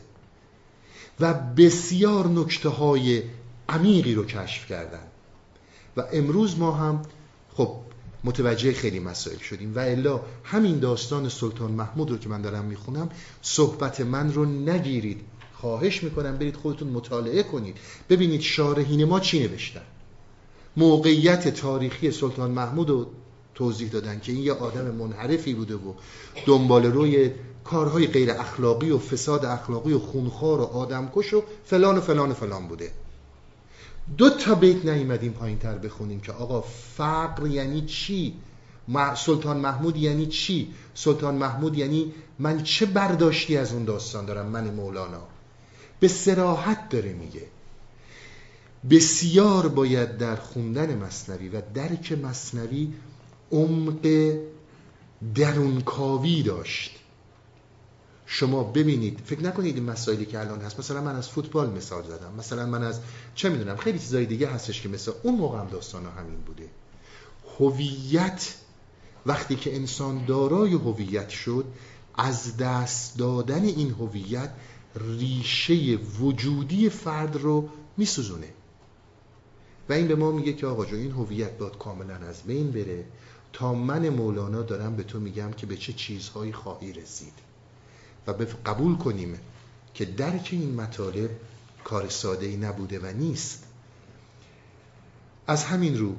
Speaker 1: و بسیار نکته های عمیقی رو کشف کردن. و امروز ما هم خب متوجه خیلی مسائل شدیم. و الا همین داستان سلطان محمود رو که من دارم می‌خونم صحبت من رو نگیرید. خواهش می‌کنم برید خودتون مطالعه کنید. ببینید شارحین ما چی نوشتن. موقعیت تاریخی سلطان محمود رو توضیح دادن که این یه آدم منحرفی بوده و دنبال روی کارهای غیر اخلاقی و فساد اخلاقی و خونخوار و آدمکش و فلان و فلان و فلان بوده. دو تا بیت نیومدیم پایین تر بخونیم که آقا فقر یعنی چی؟ سلطان محمود یعنی چی؟ سلطان محمود یعنی من چه برداشتی از اون داستان دارم من مولانا؟ به سراحت داره میگه. بسیار باید در خوندن مصنوی و درک مصنوی عمق درونکاوی داشت. شما ببینید فکر نکنید این مسائلی که الان هست مثلا من از فوتبال مثال زدم مثلا من از چه می‌دونم خیلی چیزای دیگه هستش که مثلا اون موقع هم داستان همین بوده. هویت وقتی که انسان دارای هویت شد از دست دادن این هویت ریشه وجودی فرد رو میسوزونه. و این به ما میگه که آقا این هویت باید کاملا از بین بره. تا من مولانا دارم به تو میگم که به چه چیزهایی خواهی رسید. و قبول کنیم که درک این مطالب کار ساده ای نبوده و نیست. از همین رو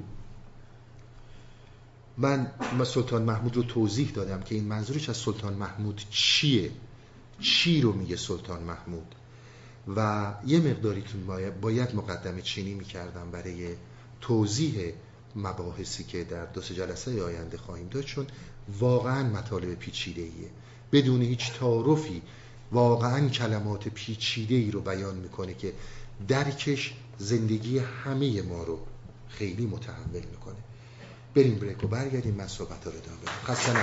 Speaker 1: من سلطان محمود رو توضیح دادم که این منظورش از سلطان محمود چیه. چی رو میگه سلطان محمود؟ و یه مقداری باید مقدمه چینی می‌کردم برای توضیح مباحثی که در دو سه جلسه آینده خواهیم داشت چون واقعا مطالب پیچیده ایه بدون هیچ تعارفی واقعا کلمات پیچیده ای رو بیان می‌کنه که درکش زندگی همه ما رو خیلی متحمل می‌کنه. بریم بریک و برگردیم من صحبت رو ادامه خسته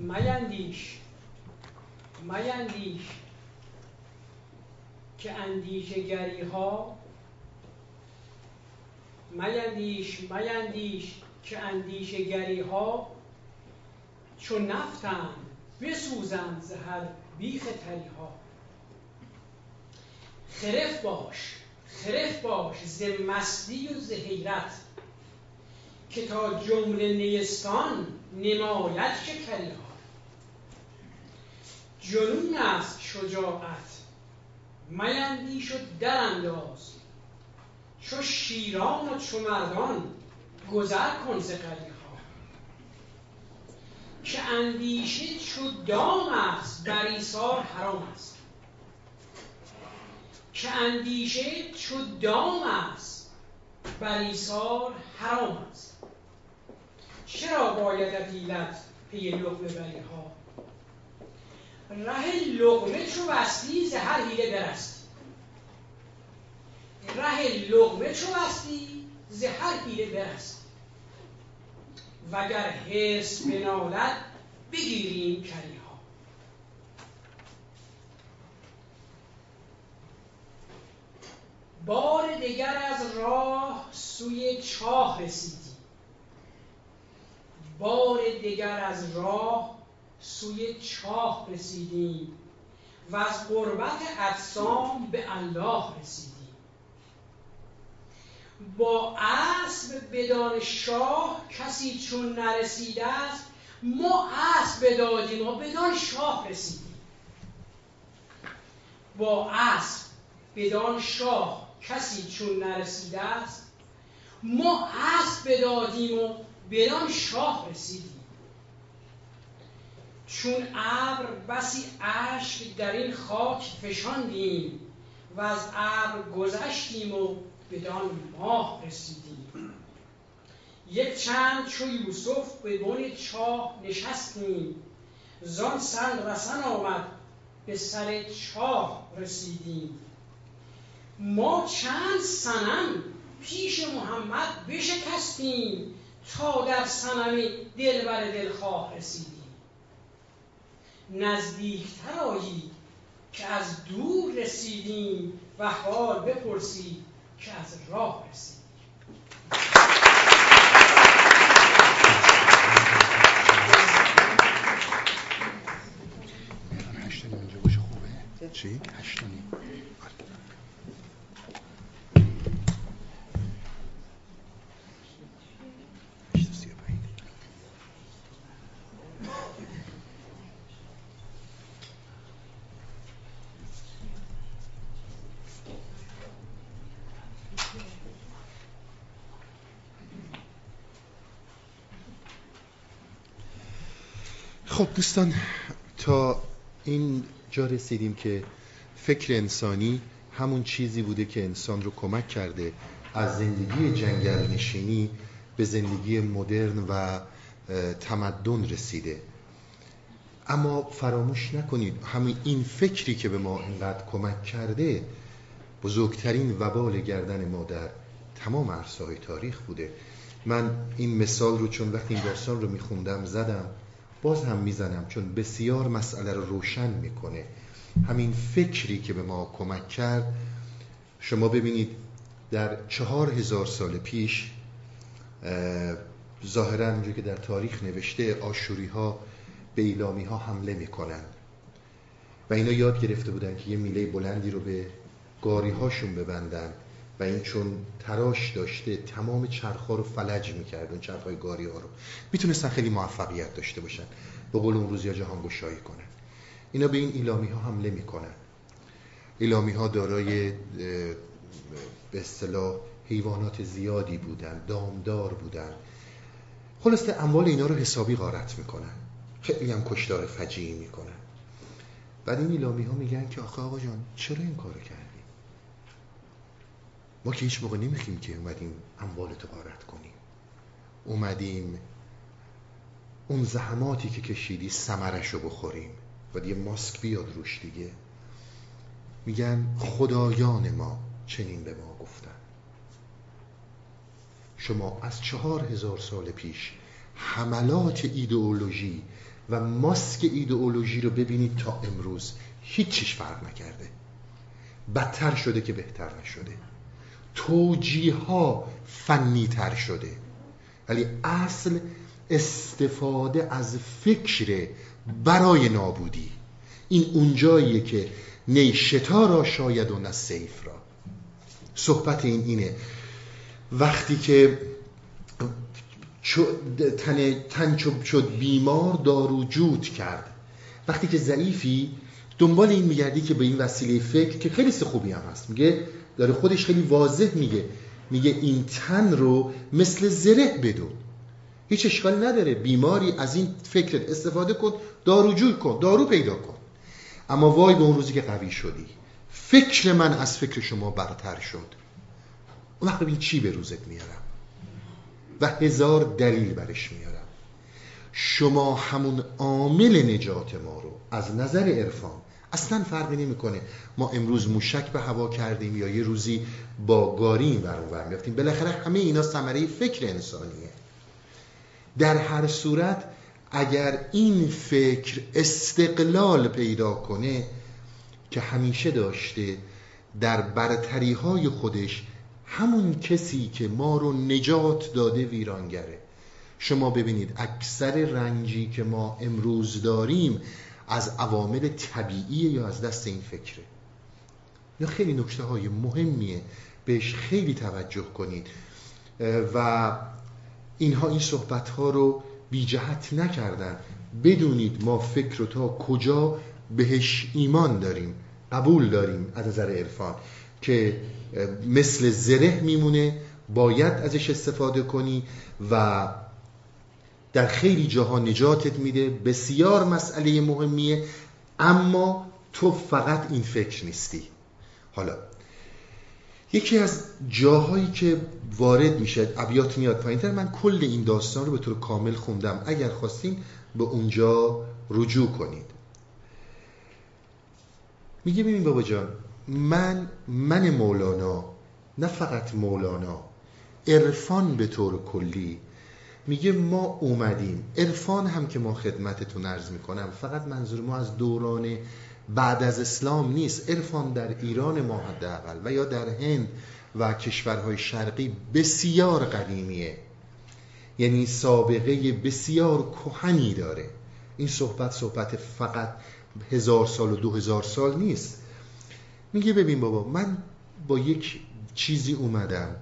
Speaker 2: میندیش میندیش که اندیشه گری ها میندیش میندیش که اندیشه گری ها چو نفتند بسوزند ز هر بیخ تری ها خرف باش. خرف باش ز مستی و ز حیرت که تا جمله نیستان نماید شکری ها جنون است شجاعت میندیش شد در انداز چو شیران و چو مردان گذر کن ز ها که اندیشه چو دام است بر ایثار حرام است. که اندیشه چو دام است بر ایثار حرام است. چرا باید حیلت پی لقمه بری ها ره لغمه چو بستی ز هر حیله برستی. ره لغمه چو بستی ز هر حیله برستی. وگر حرص بنالد بگیریم کری ها بار دیگر از راه سوی چاه رسیدی بار دیگر از راه سوی چاه رسیدیم و از قربت اجسام به الله رسیدیم. با اسب بدان شاه کسی چون نرسیده است ما اسب بدادیم و بدان شاه رسیدیم. با اسب بدان شاه کسی چون نرسیده است ما اسب بدادیم و بدان شاه رسیدیم. چون ابر بسی اشک در این خاک فشاندیم و از ابر گذشتیم و بدان ماه رسیدیم. یک چند چو یوسف به بن چاه نشستیم. زان سند رسن آمد به سر چاه رسیدیم. ما چند سنم پیش محمد بشکستیم تا در سنم دلبر دلخواه رسیدیم. نزدیکتر آیی که از دور رسیدیم و حال بپرسید که از راه رسیدیم.
Speaker 1: چی؟ خب دوستان تا این جا رسیدیم که فکر انسانی همون چیزی بوده که انسان رو کمک کرده از زندگی جنگل نشینی به زندگی مدرن و تمدن رسیده. اما فراموش نکنید همین این فکری که به ما اینقدر کمک کرده بزرگترین وبال گردن ما در تمام عرصه‌های تاریخ بوده. من این مثال رو چون وقتی این داستان رو میخوندم زدم. باز هم می‌زنم چون بسیار مسئله رو روشن می‌کنه. همین فکری که به ما کمک کرد شما ببینید در چهار هزار سال پیش ظاهرا اونجور که در تاریخ نوشته آشوری ها به ایلامی ها حمله می‌کنن. و اینا یاد گرفته بودن که یه میله بلندی رو به گاری هاشون ببندن. و این چون تراش داشته تمام چرخ رو فلج می‌کرد اون چرخ های گاری ها رو. می‌تونستن خیلی موفقیت داشته باشن. به قول اون روز یا جهان گشایی کنن. اینا به این ایلامی ها حمله می‌کنن. ایلامی ها دارای به اصطلاح حیوانات زیادی بودن دامدار بودن. خلاصه اموال اینا رو حسابی غارت می‌کنن. خیلی هم کشدار فجیعی می‌کنن. بعد این ایلامی ها میگن که آخه آقا جان چرا این کارو کردی؟ ما که هیچ موقع نمیخیم که اومدیم اموالتو غارت کنیم. اومدیم اون زحماتی که کشیدی سمرش رو بخوریم و یه ماسک بیاد روش دیگه. میگن خدایان ما چنین به ما گفتن. شما از چهار هزار سال پیش حملات ایدئولوژی و ماسک ایدئولوژی رو ببینید تا امروز هیچیش فرق نکرده. بدتر شده که بهتر نشده. توجیه ها فنی تر شده. ولی اصل استفاده از فکر برای نابودی. این اونجاییه که نی شتا را شاید و نه را. صحبت این اینه. وقتی که تن, تن شد بیمار دارو جود کرد. وقتی که ضعیفی دنبال این میگردی که به این وسیله فکر که خیلی خوبی هم هست. میگه داره خودش خیلی واضح میگه. میگه این تن رو مثل زره بدون هیچ اشکال نداره. بیماری از این فکرت استفاده کن داروجوی کن دارو پیدا کن. اما وای به اون روزی که قوی شدی. فکر من از فکر شما برتر شد. اون وقت چی به روزت میارم. و هزار دلیل برش میارم. شما همون عامل نجات ما رو از نظر عرفان اصلا فرقی نمی‌کنه. ما امروز موشک به هوا کردیم یا یه روزی با گاری این ور میفتیم بالاخره همه اینا ثمره فکر انسانیه. در هر صورت اگر این فکر استقلال پیدا کنه که همیشه داشته در برتری های خودش همون کسی که ما رو نجات داده ویرانگره. شما ببینید اکثر رنجی که ما امروز داریم از عوامل طبیعی یا از دست این فکره. یا خیلی نکته های مهمیه بهش خیلی توجه کنید. و اینها این صحبت ها رو بی جهت نکردن. بدونید ما فکر رو تا کجا بهش ایمان داریم قبول داریم از نظر عرفان که مثل زره میمونه باید ازش استفاده کنی و در خیلی جاها نجاتت میده. بسیار مسئله مهمیه. اما تو فقط این فکر نیستی. حالا یکی از جاهایی که وارد میشه ابیات میاد پایینتر من کل این داستان رو به طور کامل خوندم. اگر خواستین به اونجا رجوع کنید. میگه ببین بابا جان من من مولانا نه فقط مولانا عرفان به طور کلی میگه ما اومدیم. عرفان هم که ما خدمتتون عرض می‌کنم فقط منظور ما از دوران بعد از اسلام نیست. عرفان در ایران ما حداقل و یا در هند و کشورهای شرقی بسیار قدیمیه. یعنی سابقه بسیار کهنی داره. این صحبت صحبت فقط هزار سال و دو هزار سال نیست. میگه ببین بابا من با یک چیزی اومدم.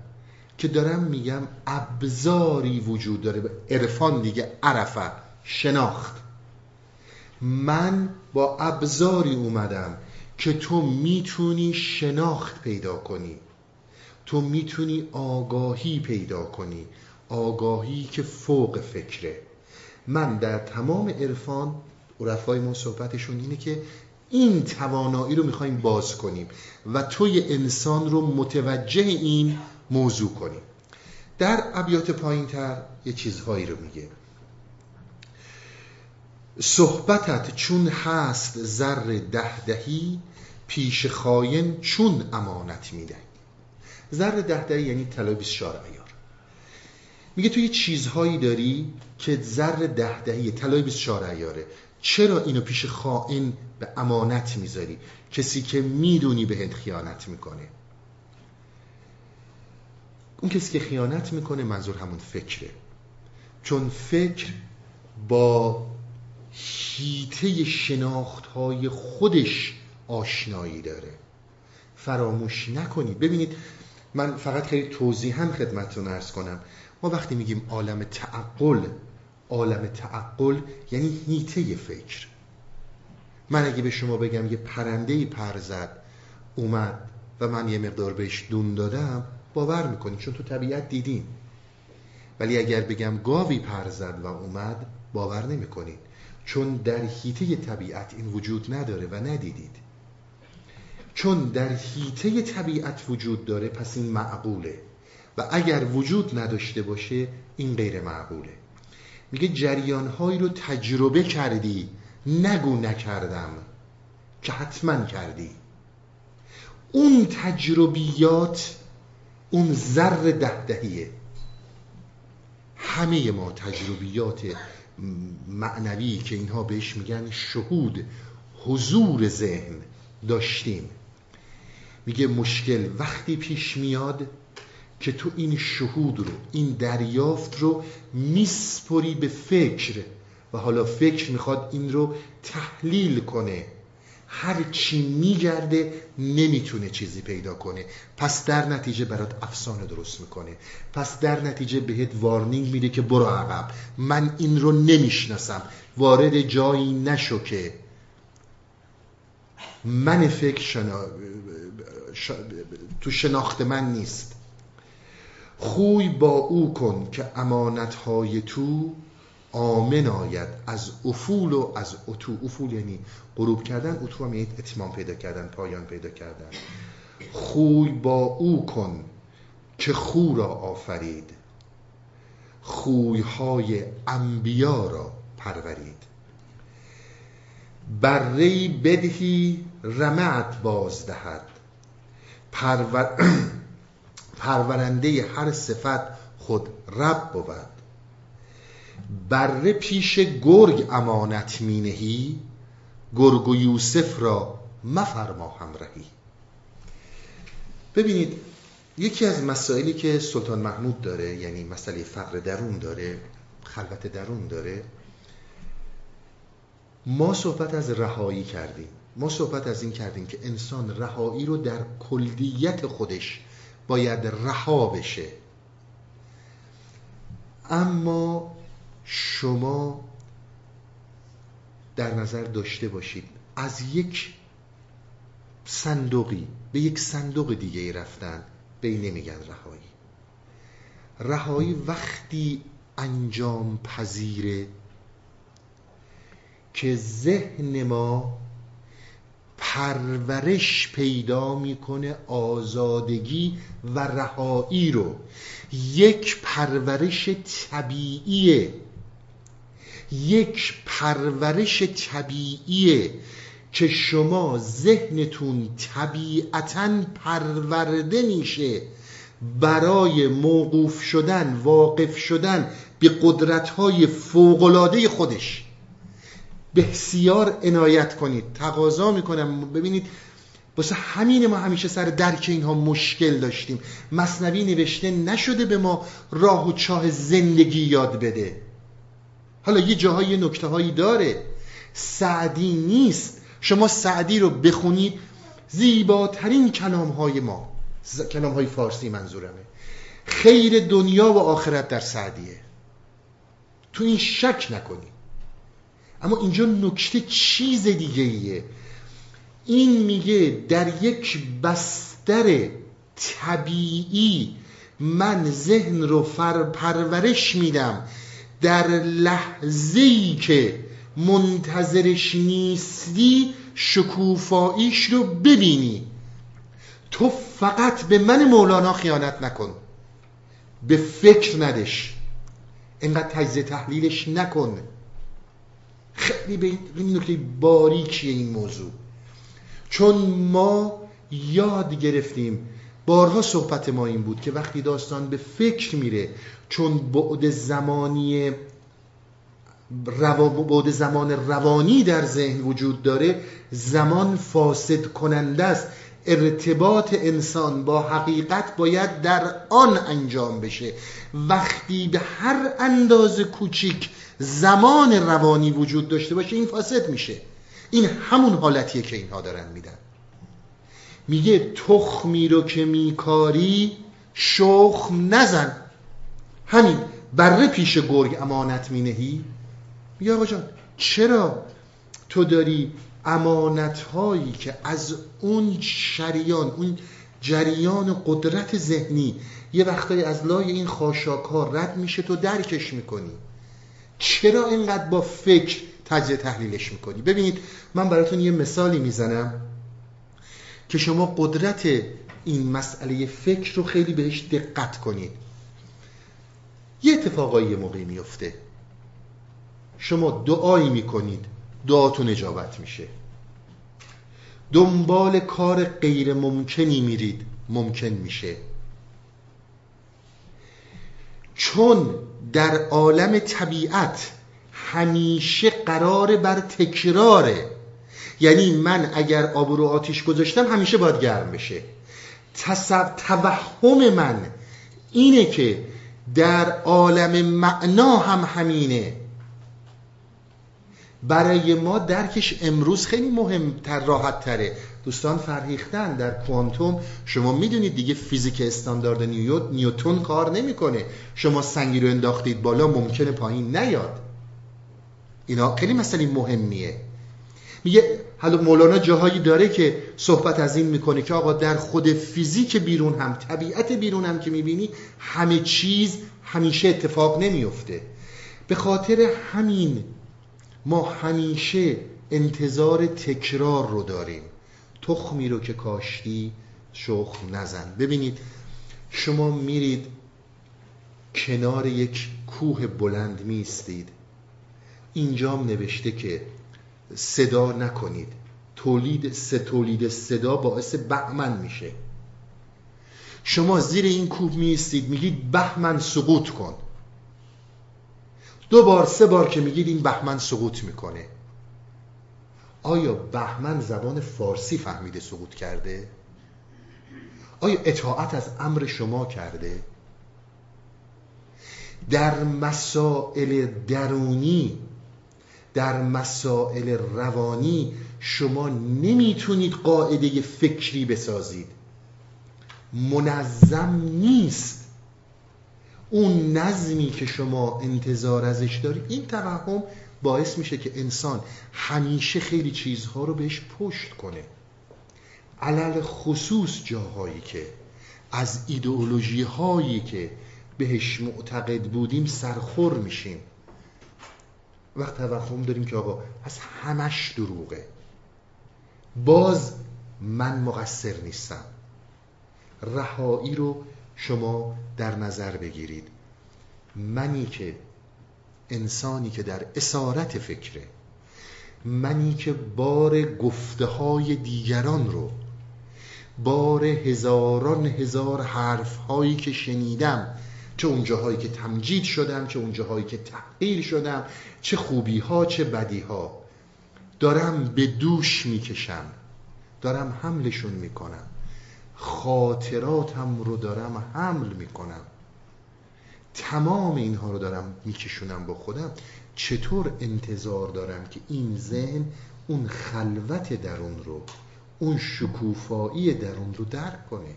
Speaker 1: که دارم میگم ابزاری وجود داره. عرفان دیگه عرفه. شناخت. من با ابزاری اومدم که تو می‌تونی شناخت پیدا کنی. تو می‌تونی آگاهی پیدا کنی. آگاهی که فوق فکره. من در تمام عرفان عرفای ما صحبتشون اینه که این توانایی رو می‌خوایم باز کنیم و توی انسان رو متوجه این موضوع کنیم. در ابیات پایین تر یه چیزهایی رو میگه. صحبتت چون هست زر ده دهی پیش خاین چون امانت می‌دهی. زر ده دهی یعنی طلای 24 ایار میگه تو یه چیزهایی داری که زر ده دهی طلای 24 ایاره چرا اینو پیش خائن به امانت می‌ذاری؟ کسی که می‌دونی بهت خیانت می‌کنه. اون کسی که خیانت می‌کنه منظور همون فکره. چون فکر با هیته شناخت های خودش آشنایی داره. فراموش نکنید. ببینید من فقط خیلی توضیح هم خدمتتون ارز کنم. ما وقتی میگیم عالم تعقل عالم تعقل یعنی هیته فکر. من اگه به شما بگم یه پرنده پر زد اومد و من یه مقدار بهش دون دادم باور می‌کنید چون تو طبیعت دیدین ولی اگر بگم گاوی پر زد و اومد باور نمی‌کنید چون در حیطه طبیعت این وجود نداره و ندیدید. چون در حیطه طبیعت وجود داره پس این معقوله. و اگر وجود نداشته باشه این غیر معقوله. میگه جریانهایی رو تجربه کردی. نگو نکردم که حتما کردی. اون تجربیات اون زر ده دهیه همه ما تجربیات معنوی که اینها بهش میگن شهود حضور ذهن داشتیم. میگه مشکل وقتی پیش میاد که تو این شهود رو این دریافت رو میسپری به فکر. و حالا فکر می‌خواد این رو تحلیل کنه. هر چی میگرده نمی‌تونه چیزی پیدا کنه. پس در نتیجه برات افسانه درست می‌کنه. پس در نتیجه بهت وارنینگ میده که برو عقب. من این رو نمی‌شناسم. وارد جایی نشو که من فکر شنا... تو شناخت من نیست. خوی با او کن که امانتهای تو آمن آید. از افول و از اتو. افول یعنی غروب کردن اتو هم یعنی اتمام پیدا کردن پایان پیدا کردن. خوی با او کن که خو را آفرید. خویهای انبیا را پرورید. بره بدهی رمعت بازدهد پرور... پرورنده هر صفت خود رب بود. بره پیش گرگ امانت مینهی گرگ و یوسف را مفرما همراهی ببینید یکی از مسائلی که سلطان محمود داره یعنی مسئله فقر درون داره خلوت درون داره ما صحبت از رهایی کردیم. ما صحبت از این کردیم که انسان رهایی رو در کلیت خودش باید رها بشه. اما شما در نظر داشته باشید. از یک صندوقی به یک صندوق دیگه رفتن به این نمیگن رهایی. رهایی وقتی انجام پذیره که ذهن ما پرورش پیدا می‌کنه آزادگی و رهایی رو. یک پرورش طبیعیه. یک پرورش طبیعیه که شما ذهنتون طبیعتا پرورده میشه. برای موقوف شدن واقف شدن به قدرت‌های فوق‌العاده خودش. بسیار عنایت کنید تقاضا می‌کنم. ببینید واسه همین ما همیشه سر درک اینها مشکل داشتیم. مصنوی نوشته نشده به ما راه و چاه زندگی یاد بده. حالا یه جاهای نکته هایی داره. سعدی نیست. شما سعدی رو بخونید. زیباترین کلام های ما. کلام های فارسی منظورمه. خیر دنیا و آخرت در سعدیه. تو این شک نکنید. اما اینجا نکته چیز دیگه ایه این میگه در یک بستر طبیعی من ذهن رو پرورش میدم. در لحظه ای که منتظرش نیستی شکوفاییش رو ببینی. تو فقط به من مولانا خیانت نکن. به فکر ندش. اینقدر تجزیه تحلیلش نکن. خیلی به این نکته باریکیه این موضوع. چون ما یاد گرفتیم بارها صحبت ما این بود که وقتی داستان به فکر میره چون بعد زمانی بعد زمان روانی در ذهن وجود داره زمان فاسد کننده است. ارتباط انسان با حقیقت باید در آن انجام بشه. وقتی به هر اندازه کوچیک زمان روانی وجود داشته باشه این فاسد میشه. این همون حالتیه که اینها دارن میدن. میگه تخمی رو که میکاری شخم نزن. همین بره پیش گرگ امانت مینهی. میگه آقا جان چرا تو داری امانت هایی که از اون شریان اون جریان قدرت ذهنی یه وقتایی از لای این خاشاک ها رد میشه تو درکش می‌کنی. چرا اینقدر با فکر تجزیه تحلیلش می‌کنی؟ ببینید من براتون یه مثالی می‌زنم. که شما قدرت این مسئله فکر رو خیلی بهش دقت کنید. یه اتفاقایی موقعی میفته. شما دعایی می‌کنید دعاتون اجابت میشه. دنبال کار غیر ممکنی میرید ممکن میشه. چون در عالم طبیعت همیشه قرار بر تکراره. یعنی من اگر آب رو آتیش گذاشتم همیشه باید گرم بشه. توهم من اینه که در عالم معنا هم همینه. برای ما درکش امروز خیلی مهمتر راحت تره دوستان فرهیختن در کوانتوم. شما می‌دونید دیگه فیزیک استاندارد نیوتون کار نمی‌کنه. شما سنگی رو انداختید بالا ممکنه پایین نیاد. اینا خیلی مسئله مهمیه. میگه حالا مولانا جاهایی داره که صحبت از این می‌کنه که آقا در خود فیزیک بیرون هم طبیعت بیرون هم که می‌بینی همه چیز همیشه اتفاق نمیفته به خاطر همین ما همیشه انتظار تکرار رو داریم. تخمی رو که کاشتی شخم نزن. ببینید شما میرید کنار یک کوه بلند میستید اینجام نوشته که صدا نکنید تولید سه تولید صدا باعث بهمن میشه شما زیر این کوه میستید میگید بهمن سقوط کن دو بار سه بار که میگید این بهمن سقوط می‌کنه آیا بهمن زبان فارسی فهمیده سقوط کرده؟ آیا اطاعت از امر شما کرده؟ در مسائل درونی در مسائل روانی شما نمی‌تونید قاعده فکری بسازید. منظم نیست. اون نظمی که شما انتظار ازش دارید این توهم باعث میشه که انسان همیشه خیلی چیزها رو بهش پشت کنه. علل خصوص جاهایی که از ایدئولوژی هایی که بهش معتقد بودیم سرخور میشیم. وقت توهم داریم که آقا از همش دروغه. باز من مقصر نیستم. رهایی رو شما در نظر بگیرید. منی که انسانی که در اسارت فکره. منی که بار گفته های دیگران رو بار هزاران هزار حرف هایی که شنیدم چه اونجاهایی که تمجید شدم چه اونجاهایی که تحقیر شدم چه خوبی ها چه بدی ها دارم به دوش می‌کشم. دارم حملشون می‌کنم. خاطراتم رو دارم حمل می‌کنم. تمام اینها رو دارم میکشونم با خودم. چطور انتظار دارم که این ذهن اون خلوت درون رو اون شکوفایی درون رو درک کنه؟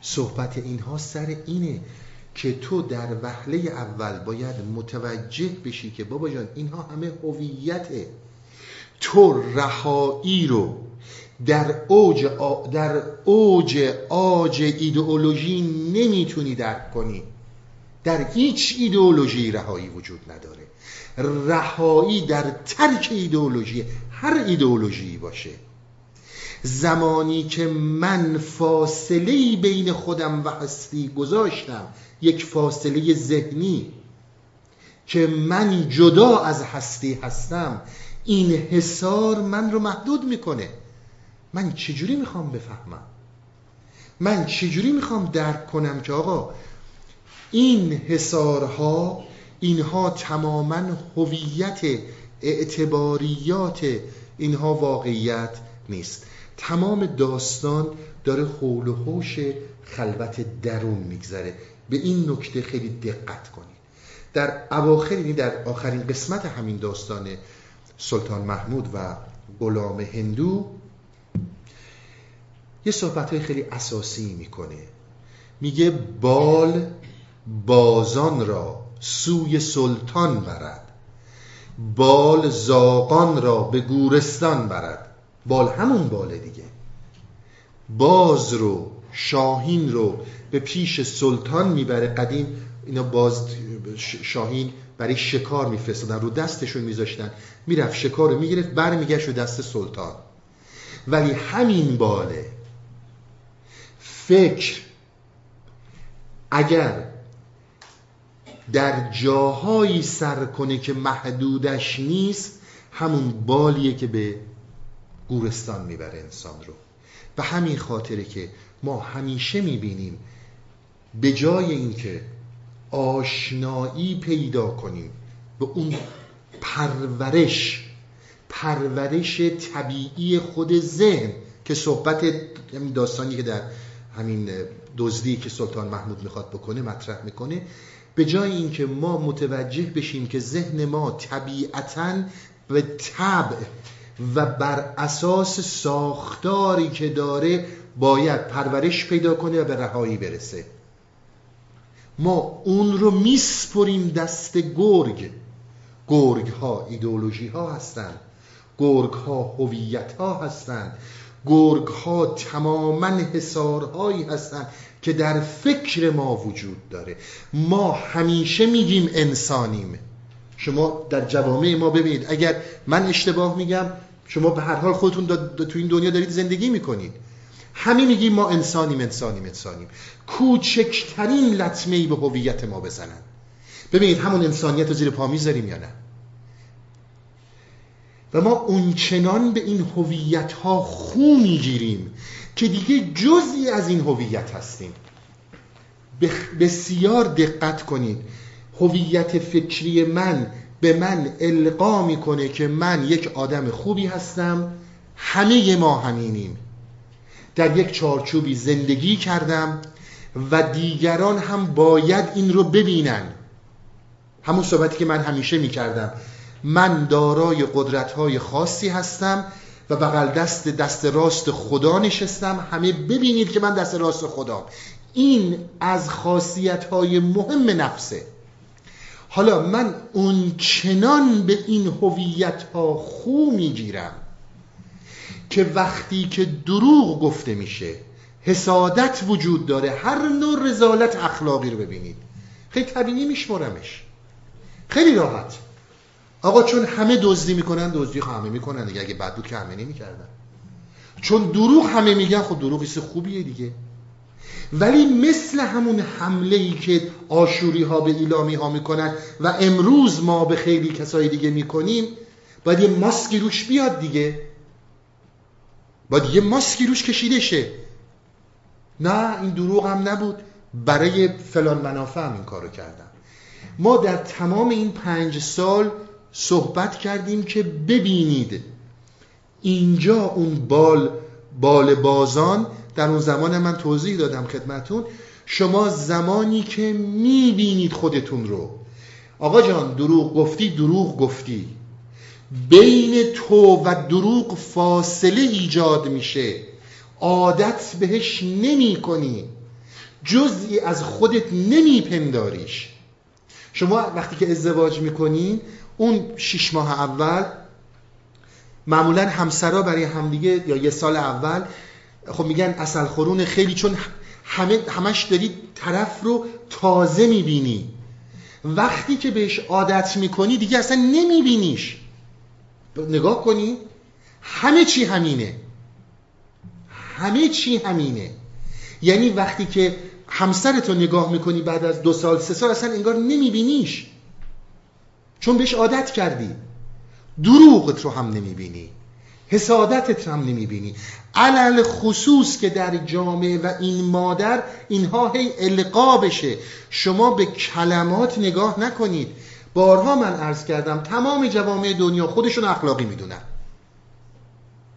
Speaker 1: صحبت اینها سر اینه که تو در وهله اول باید متوجه بشی که بابا جان اینها همه هویته. تو رهایی رو در اوج در اوج آج ایدئولوژی نمی‌تونی درک کنی. در هیچ ایدئولوژی رهایی وجود نداره. رهایی در ترک ایدئولوژی هر ایدئولوژی باشه. زمانی که من فاصله بین خودم و هستی گذاشتم یک فاصله ذهنی. که من جدا از هستی هستم این حسار من رو محدود می‌کنه. من چجوری می‌خوام بفهمم؟ من چجوری می‌خوام درک کنم که آقا این حسارها اینها تماما هویت اعتباریات اینها واقعیت نیست. تمام داستان داره حول و حوش خلوت درون میگذره. به این نکته خیلی دقت کنید. در اواخر یعنی در آخرین قسمت همین داستان سلطان محمود و غلام هندو یه صحبت های خیلی اساسی می‌کنه. میگه بال بازان را سوی سلطان برد. بال زاقان را به گورستان برد. بال همون باله دیگه. باز رو شاهین رو به پیش سلطان می‌بره قدیم. اینا باز شاهین برای شکار میفرستادن رو دستشون میذاشتن. می‌رفت شکار رو می‌گرفت برمیگشت رو دست سلطان. ولی همین باله فکر اگر در جاهایی سر کنه که محدودش نیست همون بالیه که به گورستان می‌بره انسان رو. به همین خاطره که ما همیشه می‌بینیم به جای اینکه آشنایی پیدا کنیم به اون پرورش پرورش طبیعی خود ذهن که صحبت داستانی که در همین دزدی که سلطان محمود می‌خواد بکنه مطرح می‌کنه به جای اینکه ما متوجه بشیم که ذهن ما طبیعتا به طبع و بر اساس ساختاری که داره باید پرورش پیدا کنه و به رهایی برسه. ما اون رو میسپریم دست گرگ. گرگ ها ایدئولوژی ها هستند. گرگ ها هویت ها هستند. گرگ ها تماما حسارهایی هستند که در فکر ما وجود داره. ما همیشه میگیم انسانیم. شما در جوامع ما ببینید اگر من اشتباه میگم شما به هر حال خودتون تو این دنیا دارید زندگی می‌کنید. همه میگیم ما انسانیم انسانیم انسانیم. کوچکترین لطمه ای به هویت ما بزنن. ببینید همون انسانیت رو زیر پا می‌ذاریم یا نه؟ و ما اونچنان به این هویت ها خو می‌گیریم که دیگه جزئی از این هویت هستیم. بسیار دقت کنید. هویت فکری من به من القا می‌کنه که من یک آدم خوبی هستم همه ما همینیم. در یک چارچوبی زندگی کردم و دیگران هم باید این رو ببینن. همون صحبتی که من همیشه می‌کردم. من دارای قدرت های خاصی هستم و بغل دست دست راست خدا نشستم. همه ببینید که من دست راست خدا این از خاصیت های مهم نفسه. حالا من اون چنان به این هویت ها خو می‌گیرم که وقتی که دروغ گفته میشه حسادت وجود داره هر نوع رزالت اخلاقی رو ببینید. خیلی طبیعی میشمرمش. خیلی راحت. آقا چون همه دزدی می‌کنن دزدی همه می‌کنن دیگه اگه بد بود که همه نمی‌کردن. چون دروغ همه میگن خب دروغ خوبیه دیگه. ولی مثل همون حمله ای که آشوری ها به ایلامی ها می‌کنن و امروز ما به خیلی کسای دیگه می‌کنیم باید یه ماسکی روش بیاد دیگه. باید یه ماسکی روش کشیده شه نه این دروغ هم نبود. برای فلان منافع هم این کارو کردم ما در تمام این پنج سال صحبت کردیم که ببینید اینجا اون بال بال بازان در اون زمان من توضیح دادم خدمتون شما زمانی که می‌بینید خودتون رو. آقا جان دروغ گفتی دروغ گفتی. بین تو و دروغ فاصله ایجاد میشه. عادت بهش نمی کنی جزئی از خودت نمیپنداریش. شما وقتی که ازدواج می‌کنین اون شش ماه اول معمولا همسرا برای همدیگه یا یه سال اول خب میگن اصل خورون خیلی چون همه همش داری طرف رو تازه می‌بینی. وقتی که بهش عادت می‌کنی دیگه اصلا نمیبینیش. نگاه کنی همه چی همینه. همه چی همینه. یعنی وقتی که همسرتو نگاه می‌کنی بعد از دو سال سه سال اصلا انگار نمیبینیش. چون بهش عادت کردی. دروغت رو هم نمی‌بینی. حسادتت هم نمی‌بینی. علل خصوص که در جامعه و این مادر اینها هی القا بشه. شما به کلمات نگاه نکنید. بارها من عرض کردم تمام جوامع دنیا خودشون اخلاقی می‌دونن.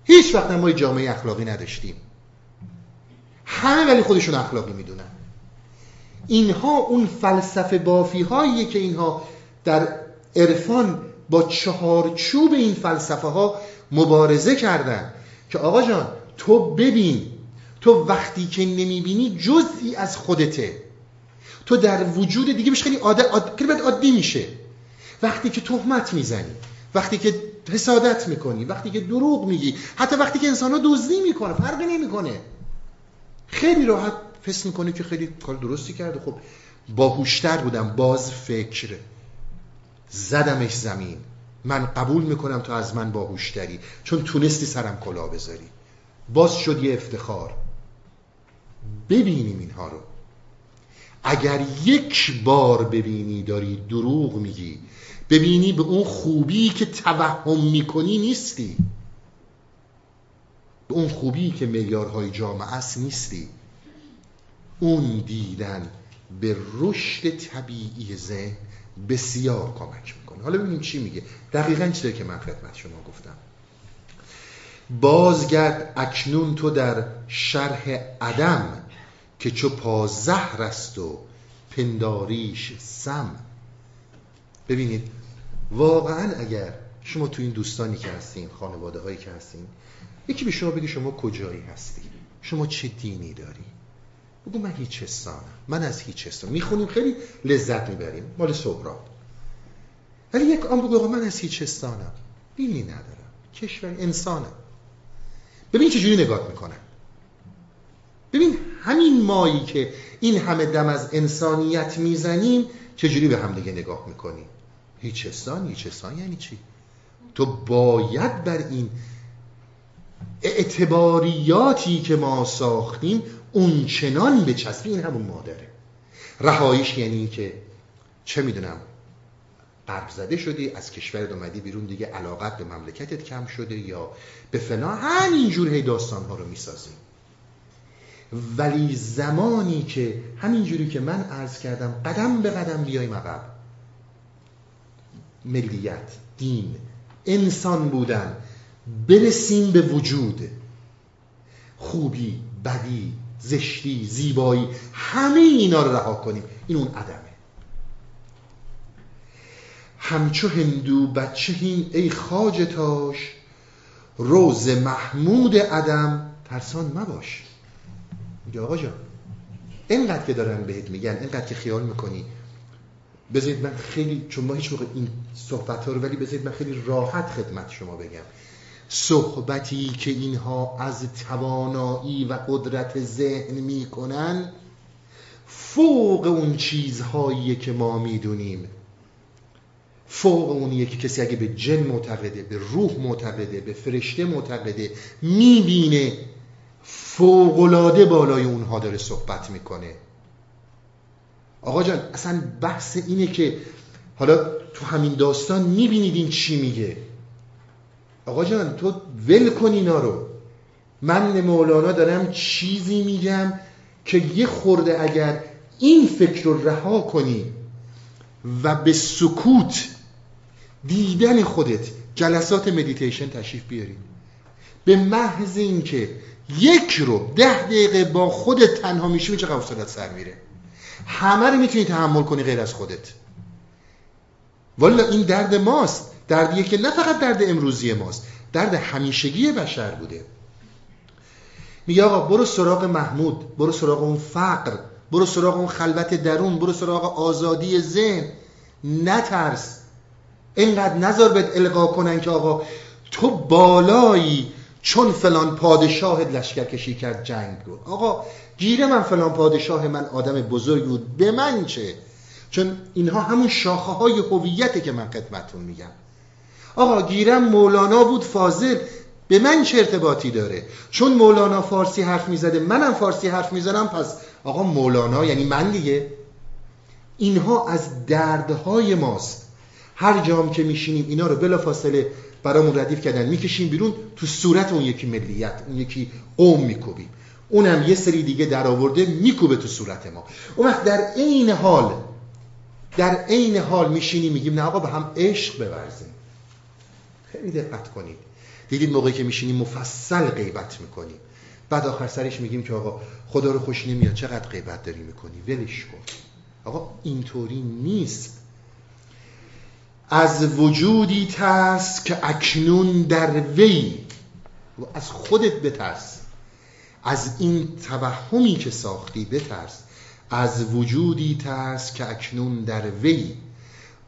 Speaker 1: هیچ وقت ما جامعه اخلاقی نداشتیم. همه ولی خودشون اخلاقی می‌دونن. اینها اون فلسفه بافی هایی که اینها در عرفان با چهارچوب این فلسفه ها مبارزه کردن که آقا جان تو ببین تو وقتی که نمی‌بینی جزئی از خودته. تو در وجود دیگه بهش خیلی عادت عاد... عادی میشه. وقتی که تهمت می‌زنی وقتی که حسادت می‌کنی وقتی که دروغ میگی حتی وقتی که انسان ها دزدی می‌کنه فرقی نمی‌کنه. خیلی راحت فس می‌کنه که خیلی کار درستی کرده. خب باهوشتر بودم باز فکر. زدمش زمین. من قبول می‌کنم تو از من باهوشتری چون تونستی سرم کلا بذاری. باز شد یه افتخار. ببینیم اینها رو. اگر یک بار ببینی داری دروغ میگی ببینی به اون خوبی که توهم می‌کنی نیستی. به اون خوبی که میلیاردهای جامعه است نیستی. اون دیدن به رشد طبیعی ذهن بسیار کمک می‌کنه. حالا ببینیم چی میگه. دقیقا چیزی که من خدمت شما گفتم. بازگرد اکنون تو در شرح عدم که چو پازهر است و پنداریش سم. ببینید واقعا اگر شما تو این دوستانی که هستین خانواده هایی که هستین یکی به شما بگی شما کجایی هستی؟ شما چه دینی داری؟ بگو من هیچ هستانم من از هیچ هستانم می‌خونیم خیلی لذت می‌بریم. مال سهراب. ولی یک آن بگو من از هیچ هستانم دینی ندارم. کشور انسانم ببین چجوری نگاه می‌کنن ببین همین مایی که این همه دم از انسانیت می‌زنیم چجوری به هم دیگه نگاه می‌کنیم؟ هیچ هستان هیچ هستان یعنی چی؟ تو باید بر این اعتباریاتی که ما ساختیم اون چنان بچسبی این همون مادره. رهاییش یعنی که چه می‌دونم قرب زده شدی از کشور اومدی بیرون دیگه علاقت به مملکتت کم شده یا به فنا همینجور هی داستان ها رو می‌سازیم ولی زمانی که همینجوری که من عرض کردم قدم به قدم بیایم عقب ملیت دین انسان بودن برسیم به وجود. خوبی بدی زشتی زیبایی همه اینا رو رها کنیم. این اون عدمه. همچو هندو بچه این ای خاجتاش روز محمود عدم ترسان مباش. میگه آقا جان اینقدر که دارن بهت میگن اینقدر که خیال می‌کنی. بذارید من خیلی چون ما هیچ موقع این صحبت ها رو ولی بذارید من خیلی راحت خدمت شما بگم. صحبتی که اینها از توانایی و قدرت ذهن می‌کنن فوق اون چیزهایی که ما می‌دونیم. فوق اون یکی کسی اگه به جن معتقده به روح معتقده به فرشته معتقده می‌بینه فوقلاده بالای اونها داره صحبت می‌کنه. آقا جان اصلا بحث اینه که حالا تو همین داستان می‌بینید این چی میگه. آقا جان تو ول کن اینا رو. من مولانا دارم چیزی میگم که یه خورده اگر این فکر رو رها کنی و به سکوت دیدن خودت جلسات مدیتیشن تشریف بیارید به محض اینکه یک رو ده دقیقه با خودت تنها میشی چه حوصلت سر میره؟ همه رو می‌تونی تحمل کنی غیر از خودت. والا این درد ماست. دردیه که نه فقط درد امروزی ماست درد همیشگی بشر بوده. میگه آقا برو سراغ محمود برو سراغ اون فقر برو سراغ اون خلوت درون برو سراغ آزادی ذهن. نترس. اینقدر نظر بهت القا کنن که آقا تو بالایی چون فلان پادشاه لشکر کشی کرد جنگ بود آقا گیره من فلان پادشاه من آدم بزرگ بود. به من چه؟ چون اینها همون شاخه های هویته که من خدمتون میگم. آقا گیرم مولانا بود فاضل به من چه ارتباطی داره؟ چون مولانا فارسی حرف می‌زده منم فارسی حرف می‌زنم پس آقا مولانا یعنی من دیگه. اینها از دردهای ماست. هر جام که میشینیم اینا رو بلا فاصله برامون ردیف کردن. می‌کشیم بیرون تو صورت اون یکی ملیت اون یکی قوم میکوبیم. اونم یه سری دیگه در آورده میکوبه تو صورت ما. اون وقت در عین حال در عین حال میشینیم میگیم نه آقا به هم عشق بورزیم. خیلی دقت کنید. دیدید موقعی که میشینیم مفصل غیبت می‌کنیم. بعد آخر سرش میگیم که آقا خدا رو خوش نمیاد چقدر غیبت داری می‌کنی؟ ولش کن. آقا اینطوری نیست. از وجودی ترس که اکنون در وی. از خودت بترس. از این توهمی که ساختی بترس. از وجودی ترس که اکنون در وی.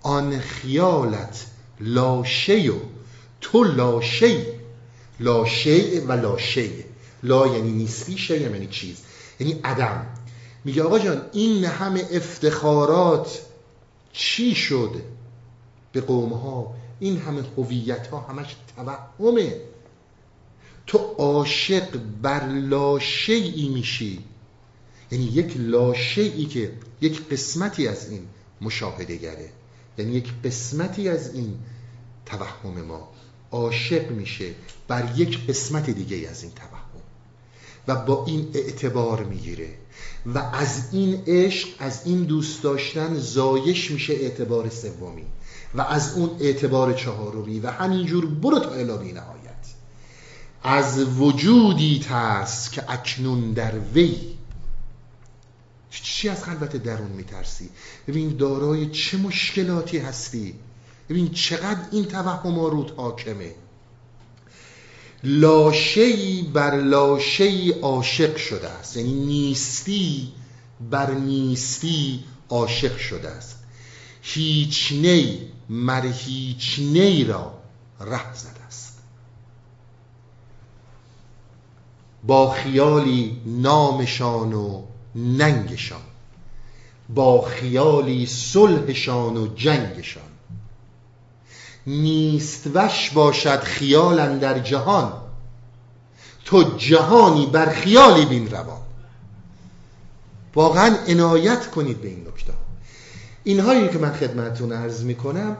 Speaker 1: آن خیالت لاشه و تو لاشه لاشه و لاشه لا یعنی نیستی شی یعنی چیز. یعنی عدم. میگه آقا جان این همه افتخارات چی شد به قوم ها این همه هویت ها همش توهمه. تو عاشق بر لاشه ای میشی. یعنی یک لاشه ای که یک قسمتی از این مشاهده گره یعنی یک قسمتی از این توهم ما. عاشق میشه بر یک قسمت دیگه از این توهم. و با این اعتبار می‌گیره. و از این عشق از این دوست داشتن زایش میشه اعتبار سومی. و از اون اعتبار چهارمی و همینجور برو تا الابی نهایت. از وجودی ترس که اکنون در وی. چی از خلوت درون میترسی؟ ببین دارای چه مشکلاتی هستی؟ ببین چقدر این توهم رود حاکمه. لاشهی بر لاشهی عاشق شده است. یعنی نیستی بر نیستی عاشق شده است. هیچ نی مر هیچ نی را ره زده است. با خیالی نامشان و ننگشان. با خیالی صلحشان و جنگشان. نیست وش باشد خیال در جهان. تو جهانی بر خیالی بین روان. واقعا عنایت کنید به این نکته. اینهایی که من خدمتون عرض می‌کنم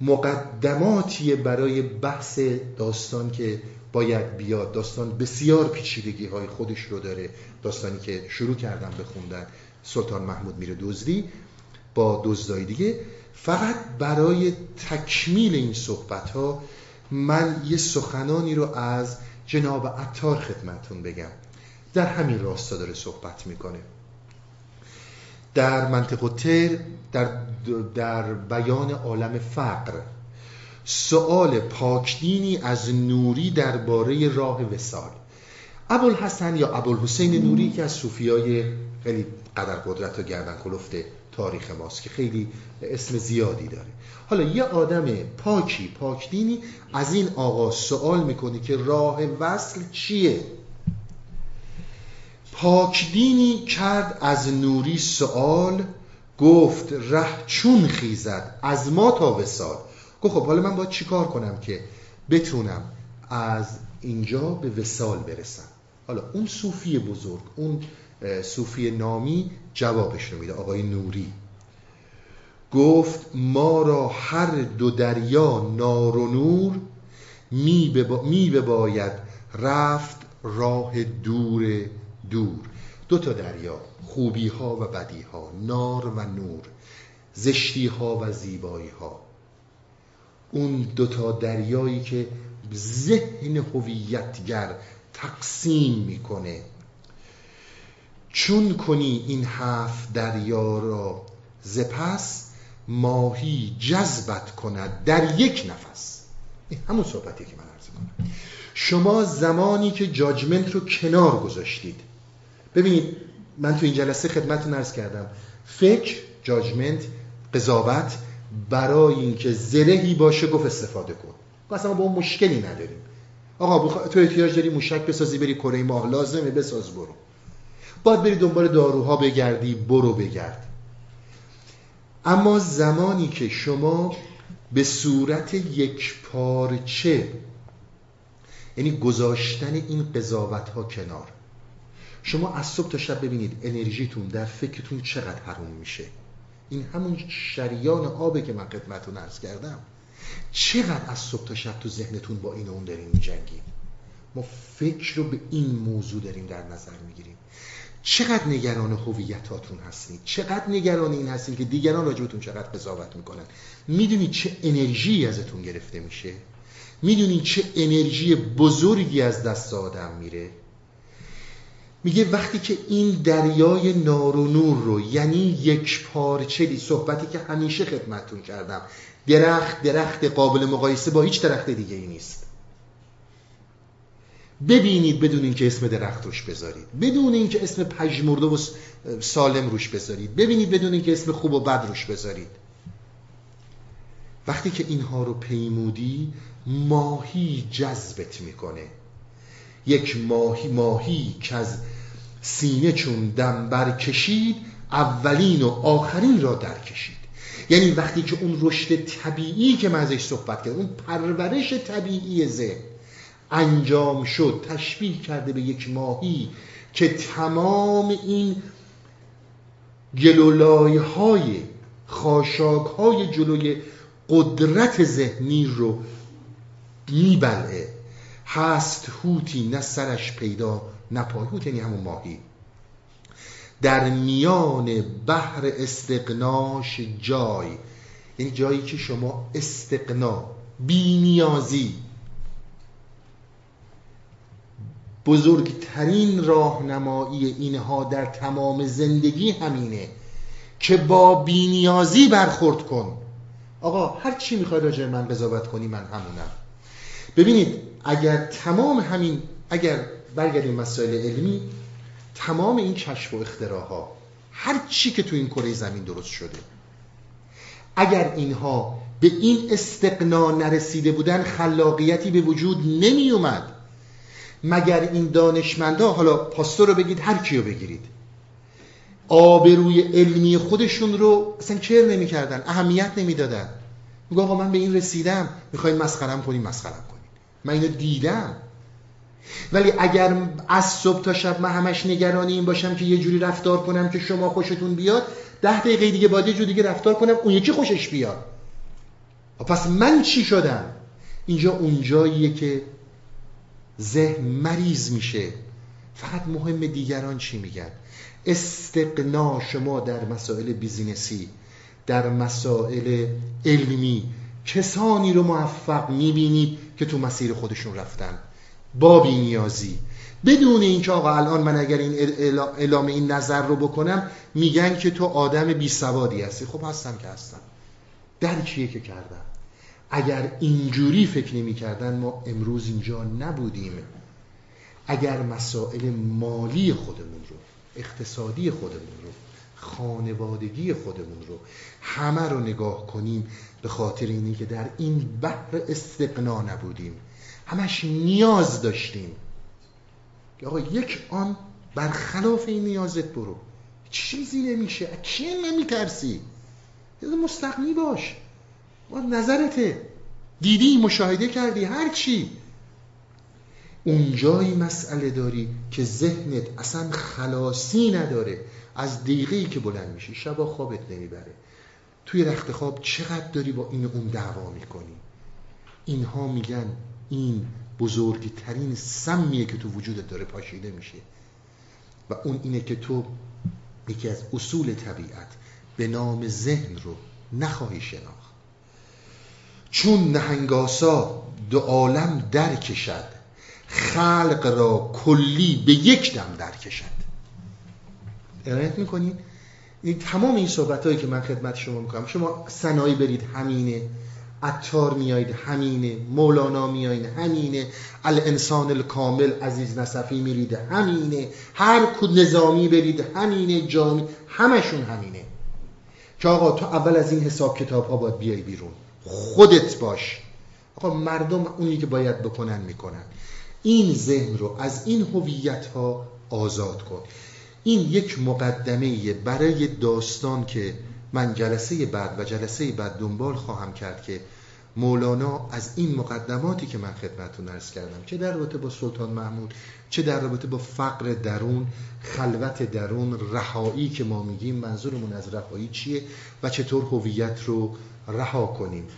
Speaker 1: مقدماتی برای بحث داستان که باید بیاد داستان بسیار پیچیدگی های خودش رو داره. داستانی که شروع کردم بخوندن سلطان محمود میره دزدی با دزدای دیگه. فقط برای تکمیل این صحبت ها من یه سخنانی رو از جناب عطار خدمتون بگم. در همین راستا داره صحبت می‌کنه. در منطقه تر در, در بیان عالم فقر سؤال پاکدینی از نوری درباره راه وسال ابوالحسن یا ابوالحسین نوری که از صوفیای خیلی قدر قدرت و گردن کلفت تاریخ ماست که خیلی اسم زیادی داره. حالا یه آدم پاکی پاکدینی از این آقا سوال می‌کنه که راه وصل چیه؟ پاکدینی کرد از نوری سوال گفت ره چون خیزد از ما تا وسال گفت خب حالا من باید چیکار کنم که بتونم از اینجا به وسال برسم؟ حالا اون صوفی بزرگ اون صوفی نامی جوابش رو میده آقای نوری. گفت ما را هر دو دریا نار و نور می بباید رفت راه دور دور. دو تا دریا خوبی ها و بدی ها نار و نور زشتی ها و زیبایی ها اون دو تا دریایی که ذهن هویتگر تقسیم می‌کنه چون کنی این هفت دریا را زپس ماهی جذبت کند در یک نفس. همون صحبتی که من عرض کنم شما زمانی که جاجمنت رو کنار گذاشتید. ببینید من تو این جلسه خدمتتون عرض کردم. فکر جاجمنت قضاوت برای اینکه زرهی باشه گفت استفاده کن. اصلا با اون مشکلی نداریم. آقا تو احتیاج داری موشک بسازی بری کره ماه لازمه بساز برو. باید بری دنبال داروها بگردی برو بگرد. اما زمانی که شما به صورت یک پارچه یعنی گذاشتن این قضاوت ها کنار شما از صبح تا شب ببینید انرژیتون در فکرتون چقدر حروم میشه. این همون شریان آبه که من خدمتتون عرض کردم. چقدر از صبح تا شب تو ذهنتون با این اون داریم میجنگیم ما فکر رو به این موضوع داریم در نظر می‌گیریم. چقدر نگران هویتاتون هستید چقدر نگران این هستید که دیگران راجبتون چقدر قضاوت می‌کنن؟ می‌دونید چه انرژی ازتون گرفته میشه؟ می‌دونید چه انرژی بزرگی از دست آدم میره؟ میگه وقتی که این دریای نار و نور رو یعنی یک پارچه صحبتی که همیشه خدمتتون کردم درخت درخت قابل مقایسه با هیچ درخت دیگه ای نیست. ببینید بدون اینکه اسم درخت روش بذارید. بدون اینکه اسم پژمرده و سالم روش بذارید. ببینید بدون اینکه اسم خوب و بد روش بذارید. وقتی که اینها رو پیمودی ماهی جذبت می‌کنه. یک ماهی ماهی که از سینه چون دم برکشید اولین و آخرین را در کشید یعنی وقتی که اون رشد طبیعی که من ازش صحبت کردم اون پرورش طبیعی ذهن انجام شد تشبیه کرده به یک ماهی که تمام این گلولای های خاشاک های جلوی قدرت ذهنی رو میبلعه. هست هوتی نه سرش پیدا نه هوت یعنی همون ماهی. در میان بحر استقناش جای. یعنی جایی که شما استقنا بینیازی بزرگترین راهنمایی اینها در تمام زندگی همینه که با بینیازی برخورد کن. آقا هر چی می‌خوای راجع من قضاوت کنی من همونم. ببینید اگر تمام همین اگر برگردیم مسائل علمی تمام این کشف و اختراها هر چی که تو این کره زمین درست شده اگر اینها به این استقنا نرسیده بودن خلاقیتی به وجود نمی اومد مگر این دانشمندا حالا پاستور رو بگید هر کیو بگیرید. آبروی علمی خودشون رو اصلا کر نمی‌کردن اهمیت نمی‌دادن. میگه آقا من به این رسیدم می‌خواین مسخرم کنیم مسخرم کنیم من اینو دیدم. ولی اگر از صبح تا شب من همش نگران این باشم که یه جوری رفتار کنم که شما خوشتون بیاد ده دقیقه دیگه باید یه جوری دیگه رفتار کنم اون یکی خوشش بیاد. پس من چی شدم؟ اینجا اونجاییه که ذهن مریض میشه. فقط مهم دیگران چی میگن؟ استقنا شما در مسائل بیزینسی در مسائل علمی کسانی رو موفق می‌بینید که تو مسیر خودشون رفتن. با نیازی. بدون اینکه آقا الان من اگر این اعلام این نظر رو بکنم میگن که تو آدم بی سوادی هستی. خب هستم که هستم. درکیه که کردم. اگر اینجوری فکر نمی کردن ما امروز اینجا نبودیم. اگر مسائل مالی خودمون رو اقتصادی خودمون رو خانوادگی خودمون رو همه رو نگاه کنیم به خاطر اینی که در این بحر استقنا نبودیم. همش نیاز داشتیم. که آقا یک آن برخلاف این نیازت برو. چیزی نمیشه. کی نمیترسی؟ مستقنی باش. نظرته دیدی مشاهده کردی هر چی. اونجایی مسئله داری که ذهنت اصلا خلاصی نداره. از دیگه که بلند میشی شبا خوابت نمی‌بره. توی رخت خواب چقدر داری با این اون دعوا می‌کنی؟ اینها میگن این بزرگترین سمیه که تو وجودت داره پاشیده میشه. و اون اینه که تو یکی از اصول طبیعت به نام ذهن رو نخواهی شناخت. چون نهنگاسا دو عالم در کشد خلق را کلی به یک دم در کشد ارائیت می‌کنید این تمام این صحبت هایی که من خدمت شما می‌کنم شما سنایی برید همینه عطار میایید همینه مولانا میایید همینه الانسان الکامل عزیز نصفی میرید همینه هر کد نظامی برید همینه جامی همشون همینه. که آقا تو اول از این حساب کتاب ها باید بیای بیرون. خودت باش. آقا مردم اونی که باید بکنن می‌کنن. این ذهن رو از این هویت ها آزاد کن. این یک مقدمه برای داستان که من جلسه بعد و جلسه بعد دنبال خواهم کرد که مولانا از این مقدماتی که من خدمتتون عرض کردم چه در رابطه با سلطان محمود چه در رابطه با فقر درون خلوت درون رهایی که ما میگیم منظورمون از رهایی چیه و چطور هویت رو رها کنیم.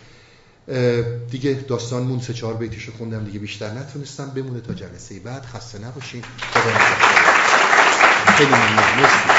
Speaker 1: دیگه داستانمون سه چهار بیتشو خوندم دیگه بیشتر نتونستم. بمونه تا جلسه بعد. خسته نباشین. خدا خیلی ممنون.